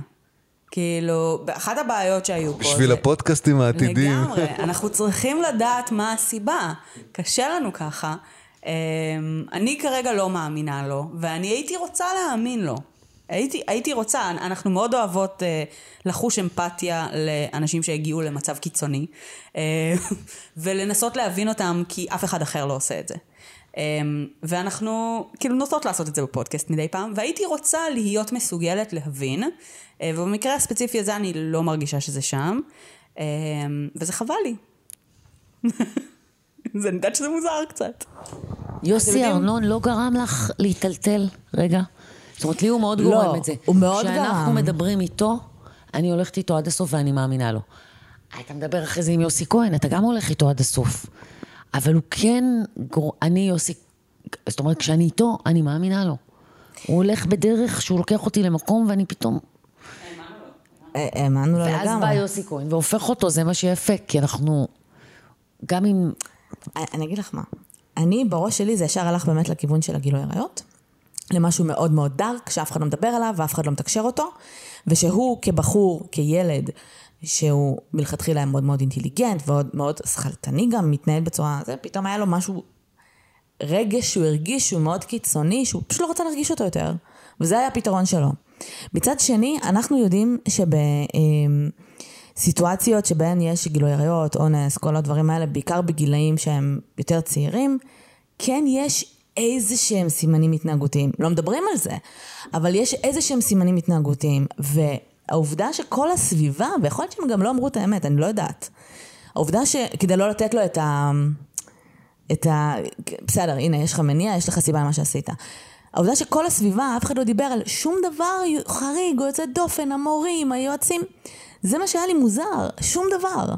כאילו, אחת הבעיות שהיו פה... בשביל זה- הפודקאסטים העתידיים. לגמרי, אנחנו צריכים לדעת מה הסיבה. קשה לנו ככה. אמ, אני כרגע לא מאמינה לו, ואני הייתי רוצה להאמין לו. הייתי, הייתי רוצה, אנחנו מאוד אוהבות אה, לחוש אמפתיה לאנשים שהגיעו למצב קיצוני, אה, ולנסות להבין אותם כי אף אחד אחר לא עושה את זה. אה, ואנחנו כאילו נוטות לעשות את זה בפודקאסט מדי פעם, והייתי רוצה להיות מסוגלת להבין, אה, ובמקרה הספציפי הזה אני לא מרגישה שזה שם, אה, וזה חבל לי. זה, אני יודעת שזה מוזר קצת. יוסי ארנון לא גרם לך להיטלטל רגע? זאת אומרת, לי הוא מאוד לא, גורם את זה. הוא מאוד כשאנחנו גרם. מדברים איתו, אני הולכת איתו עד הסוף ואני מאמינה לו. אתה מדבר אחרי זה עם יוסי כהן, אתה גם הולך איתו עד הסוף. אבל הוא כן, גור... אני יוסי, זאת אומרת, כשאני איתו, אני מאמינה לו. הוא הולך בדרך שהוא לוקח אותי למקום ואני פתאום... אה, האמנו לו ואז בא לגמרי. יוסי כהן והופך אותו, זה מה שיפה, כי אנחנו... גם אם... אני אני אגיד לך מה. אני, בראש שלי זה ישר הלך באמת לכיוון של הגילוי עריות. למשהו מאוד מאוד דארק, שאף אחד לא מדבר עליו ואף אחד לא מתקשר אותו, ושהוא כבחור, כילד, שהוא מלכתחילה מאוד מאוד אינטליגנט ועוד מאוד שכלתני גם, מתנהל בצורה... זה, פתאום היה לו משהו, רגש שהוא הרגיש שהוא מאוד קיצוני, שהוא פשוט לא רצה להרגיש אותו יותר. וזה היה הפתרון שלו. מצד שני, אנחנו יודעים שבסיטואציות שבהן יש גילוי עריות, אונס, כל הדברים האלה, בעיקר בגילאים שהם יותר צעירים, כן יש איזה שהם סימנים התנהגותיים. לא מדברים על זה, אבל יש איזה שהם סימנים התנהגותיים. והעובדה שכל הסביבה, ויכול להיות שהם גם לא אמרו את האמת, אני לא יודעת. העובדה שכדי לא לתת לו את ה... את ה... בסדר, הנה, יש לך מניע, יש לך סיבה למה שעשית. העובדה שכל הסביבה, אף אחד לא דיבר על שום דבר חריג או יוצא דופן, המורים, היועצים, זה מה שהיה לי מוזר, שום דבר.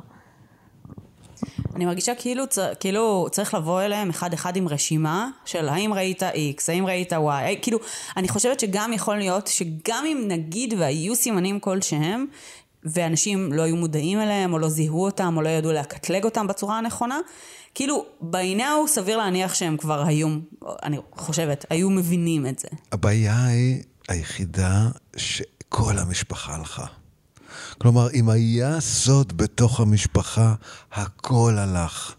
אני מרגישה כאילו, צ- כאילו צריך לבוא אליהם אחד אחד עם רשימה של האם ראית X, האם ראית Y, כאילו, אני חושבת שגם יכול להיות שגם אם נגיד והיו סימנים כלשהם, ואנשים לא היו מודעים אליהם, או לא זיהו אותם, או לא ידעו לקטלג אותם בצורה הנכונה, כאילו, בעיניהו סביר להניח שהם כבר היו, אני חושבת, היו מבינים את זה. הבעיה היא היחידה שכל המשפחה הלכה. כלומר, אם היה סוד בתוך המשפחה, הכל הלך.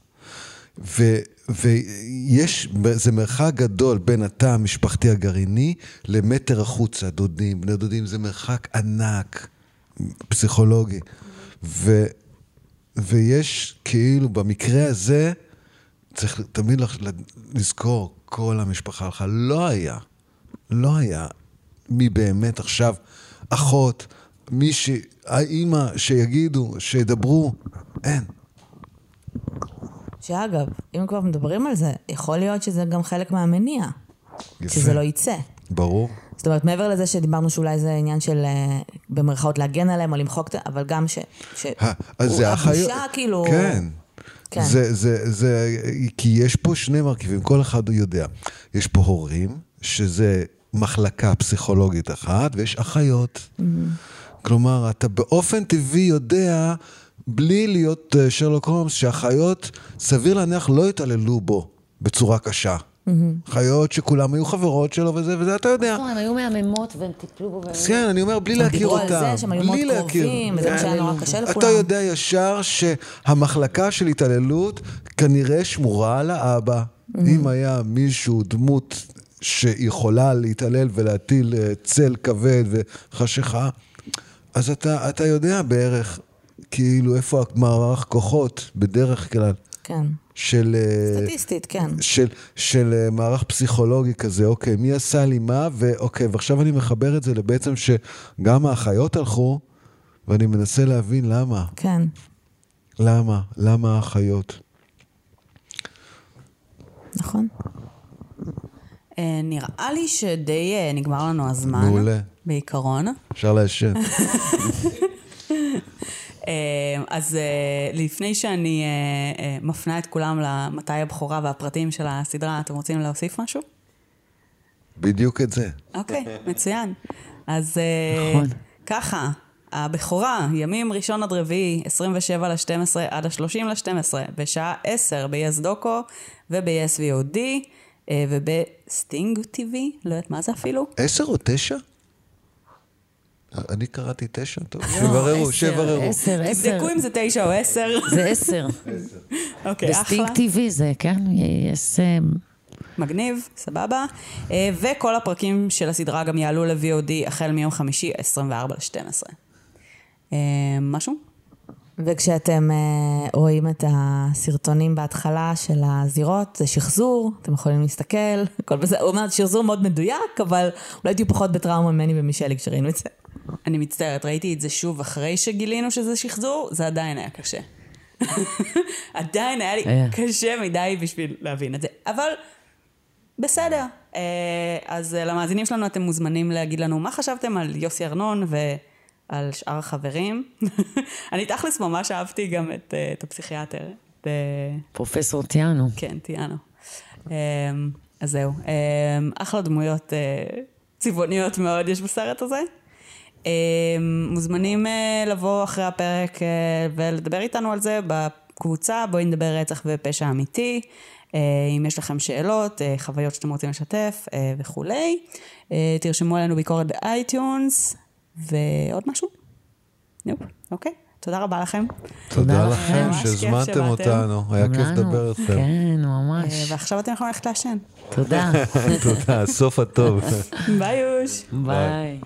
ו, ויש, זה מרחק גדול בין התא המשפחתי הגרעיני למטר החוצה, דודים, בני דודים, זה מרחק ענק, פסיכולוגי. ו, ויש כאילו, במקרה הזה, צריך תמיד לזכור, כל המשפחה הלכה. לא היה, לא היה מי באמת עכשיו, אחות, מישהי, האימא, שיגידו, שידברו, אין. שאגב, אם כבר מדברים על זה, יכול להיות שזה גם חלק מהמניע, יפה. שזה לא יצא. ברור. זאת אומרת, מעבר לזה שדיברנו שאולי זה עניין של, אה, במרכאות, להגן עליהם או למחוק את זה, אבל גם ש... ש... ה- אז זה הבושה אחיות... כאילו... כן. כן. זה, זה, זה, כי יש פה שני מרכיבים, כל אחד יודע. יש פה הורים, שזה מחלקה פסיכולוגית אחת, ויש אחיות. Mm-hmm. כלומר, אתה באופן טבעי יודע, בלי להיות אה, שרלוק הולמס, שאחיות, סביר להניח, לא יתעללו בו בצורה קשה. Mm-hmm. אחיות שכולם היו חברות שלו וזה וזה, אתה יודע. נכון, הן היו מהממות והן טיפלו בו. כן, אני אומר, בלי הם להכיר דיברו אותם. על זה שהם היו מאוד. קרובים, וזה מה שהיה נורא קשה לכולם. אתה יודע ישר שהמחלקה של התעללות כנראה שמורה על האבא. אם היה מישהו, דמות שיכולה להתעלל ולהטיל אה, צל כבד וחשיכה, אז אתה, אתה יודע בערך, כאילו, איפה המערך כוחות, בדרך כלל, כן. של... אה, סטטיסטית, כן. של, של אה, מערך פסיכולוגי כזה, אוקיי, מי עשה לי מה, ואוקיי, ועכשיו אני מחבר את זה לבעצם שגם האחיות הלכו, ואני מנסה להבין למה. כן. למה? למה האחיות? נכון. אה, נראה לי שדי נגמר לנו הזמן. מעולה. בעיקרון. אפשר לעשן. אה, אז אה, לפני שאני אה, מפנה את כולם למתי הבכורה והפרטים של הסדרה, אתם רוצים להוסיף משהו? בדיוק את זה. אוקיי, מצוין. אז נכון. ככה, הבכורה, ימים ראשון עד רביעי, 27 ל-12 עד ה-30 ל-12, בשעה 10 ב-yes דוקו וב-yes VOD וב STING TV, לא יודעת מה זה אפילו. עשר או תשע? אני קראתי תשע, טוב, שיבררו, שיבררו. עשר, עשר. תבדקו אם זה תשע או עשר. זה עשר. אוקיי, אחלה. ב STING TV זה, כן? יש... מגניב, סבבה. אה, וכל הפרקים של הסדרה גם יעלו ל-VOD החל מיום חמישי, 24 ל-12. אה, משהו? וכשאתם אה, רואים את הסרטונים בהתחלה של הזירות, זה שחזור, אתם יכולים להסתכל, הכל בסדר. הוא אומר, שחזור מאוד מדויק, אבל אולי תהיו פחות בטראומה ממני ומישלי כשראינו את זה. אני מצטערת, ראיתי את זה שוב אחרי שגילינו שזה שחזור, זה עדיין היה קשה. עדיין היה לי היה. קשה מדי בשביל להבין את זה. אבל בסדר. אה, אז אה, למאזינים שלנו אתם מוזמנים להגיד לנו מה חשבתם על יוסי ארנון ועל שאר החברים. אני תכלס ממש אהבתי גם את, אה, את הפסיכיאטר. את, אה, פרופסור טיאנו. כן, טיאנו. אמ, אז זהו. אמ, אחלה דמויות אה, צבעוניות מאוד יש בסרט הזה. אמ, מוזמנים לבוא אחרי הפרק ולדבר איתנו על זה בקבוצה, בואי נדבר רצח ופשע אמיתי. אם יש לכם שאלות, חוויות שאתם רוצים לשתף וכולי. תרשמו עלינו ביקורת ב iTunes, ועוד משהו? nope, אוקיי. תודה רבה לכם. תודה לכם שהזמנתם. אותנו, היה כיף. לדבר איתכם. כן, אה, ממש. ועכשיו אתם יכולים ללכת לעשן. תודה. תודה, הסוף הטוב. ביי יוש. ביי.